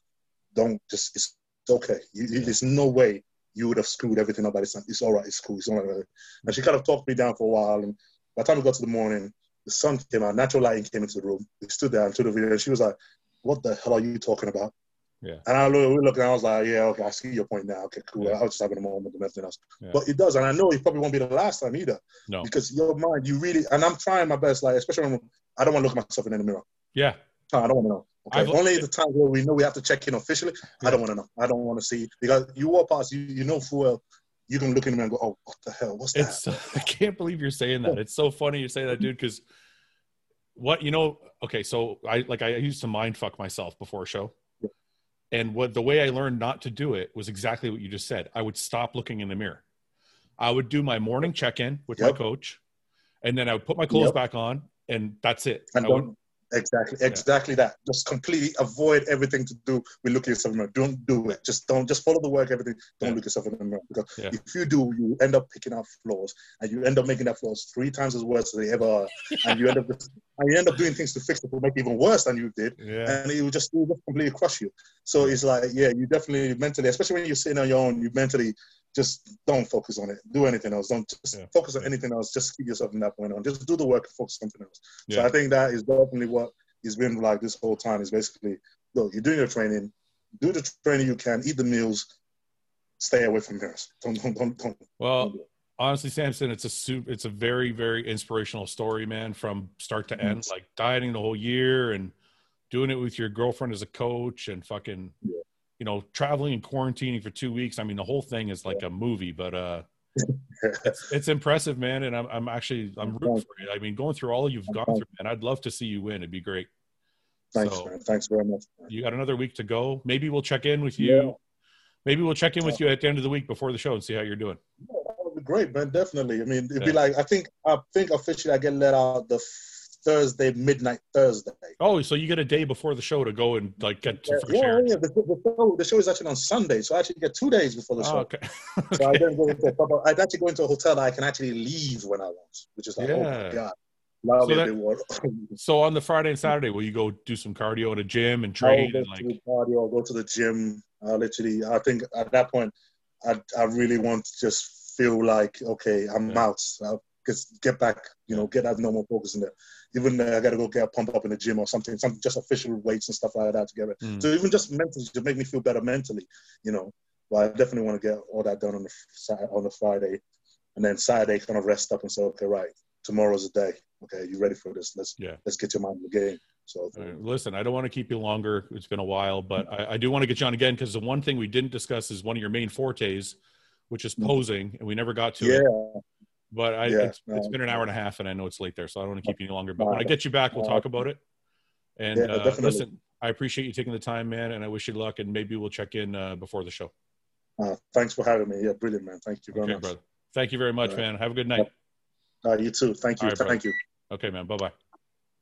don't just. It's okay. You, you-
Yeah.
There's no way you would have screwed everything up by this time. It's all right. It's cool. It's all right. And she kind of talked me down for a while. And by the time we got to the morning, the sun came out. Natural lighting came into the room. We stood there and took the video. And she was like, "What the hell are you talking about?"
Yeah.
And I look, we looked and I was like, "Yeah, okay, I see your point now. Okay, cool.
Yeah.
I was just having a moment and nothing else."
Yeah.
But it does, and I know it probably won't be the last time either.
No.
Because your mind, you really, and I'm trying my best. Like, especially when I don't want to look myself in the mirror.
Yeah.
I don't want to know. Okay. Only the time where we know we have to check in officially. Yeah. I don't want to know. I don't want to see because you walk past, you you know full well you can look in the mirror and go, "Oh, what the hell? What's that?"
It's, I can't believe you're saying that. It's so funny you say that, dude. Because what you know? Okay, so I like I used to mind fuck myself before a show. And what the way I learned not to do it was exactly what you just said. I would stop looking in the mirror. I would do my morning check in with yep. my coach, and then I would put my clothes yep. back on, and that's it.
And don't, Exactly, exactly yeah. that. Just completely avoid everything to do with looking yourself in the mirror. Don't do it. Just don't. Just follow the work. Everything. Don't yeah. look yourself in the mirror because yeah. if you do, you end up picking up flaws, and you end up making that flaws three times as worse as they ever are, and you end up and you end up doing things to fix it to make it even worse than you did, Yeah. and it will just, it will just completely crush you. So it's like, yeah, you definitely mentally, especially when you're sitting on your own, you mentally just don't focus on it. Do anything else. Don't just yeah. focus on anything else. Just keep yourself in that point on. Just do the work and focus on something else. Yeah. So I think that is definitely what he's been like this whole time. Is basically, look, you're doing your training, do the training you can, eat the meals, stay away from mirrors. Don't, don't, don't, don't.
Well, don't honestly, Samson, it's a soup. It's a very, very inspirational story, man, from start to end. Mm-hmm. Like dieting the whole year and doing it with your girlfriend as a coach and fucking. Yeah you know, traveling and quarantining for two weeks. I mean, the whole thing is like a movie, but uh, it's, it's, impressive, man. And I'm, I'm actually, I'm rooting for you. I mean, going through all you've gone through, man, I'd love to see you win. It'd be great.
Thanks, so, man. Thanks very much. Man.
You got another week to go. Maybe we'll check in with you. Yeah. Maybe we'll check in with you at the end of the week before the show and see how you're doing.
Yeah, that would be great, man. Definitely. I mean, it'd yeah. be like I think I think officially I get let out the Thursday, midnight Thursday.
Oh, so you get a day before the show to go and like get
to yeah, yeah, yeah. The, the, show, the show is actually on Sunday, so I actually get two days before the oh, show. Oh, okay. okay. So I then go into a I'd actually go into a hotel that I can actually leave when I want, which is like, yeah. oh my god.
So, that, so on the Friday and Saturday, will you go do some cardio in a gym and train?
I'll go and like... cardio. I'll go to the gym. I literally, I think at that point, I I really want to just feel like okay, I'm yeah. out. I'll just get back, you know, get that normal focus in there even uh, I got to go get a pump up in the gym or something, something just official weights and stuff like that together. Mm. So even just mentally to make me feel better mentally, you know. But I definitely want to get all that done on the on the Friday, and then Saturday kind of rest up and say, okay, right, tomorrow's the day. Okay, you ready for this? Let's yeah. let's get your mind in the game. So
listen, I don't want to keep you longer. It's been a while, but I, I do want to get you on again because the one thing we didn't discuss is one of your main fortes, which is mm. posing, and we never got to
yeah.
it. But I, yeah, it's, no, it's been an hour and a half, and I know it's late there, so I don't want to keep you any longer. But when I get you back, we'll talk about it. And yeah, uh, listen, I appreciate you taking the time, man, and I wish you luck. And maybe we'll check in uh, before the show.
Uh, thanks for having me. Yeah, brilliant, man. Thank you very okay, much. Brother.
Thank you very much, right. man. Have a good night.
Uh, you too. Thank you. Right, Thank brother. you.
Okay, man. Bye-bye.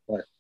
Bye.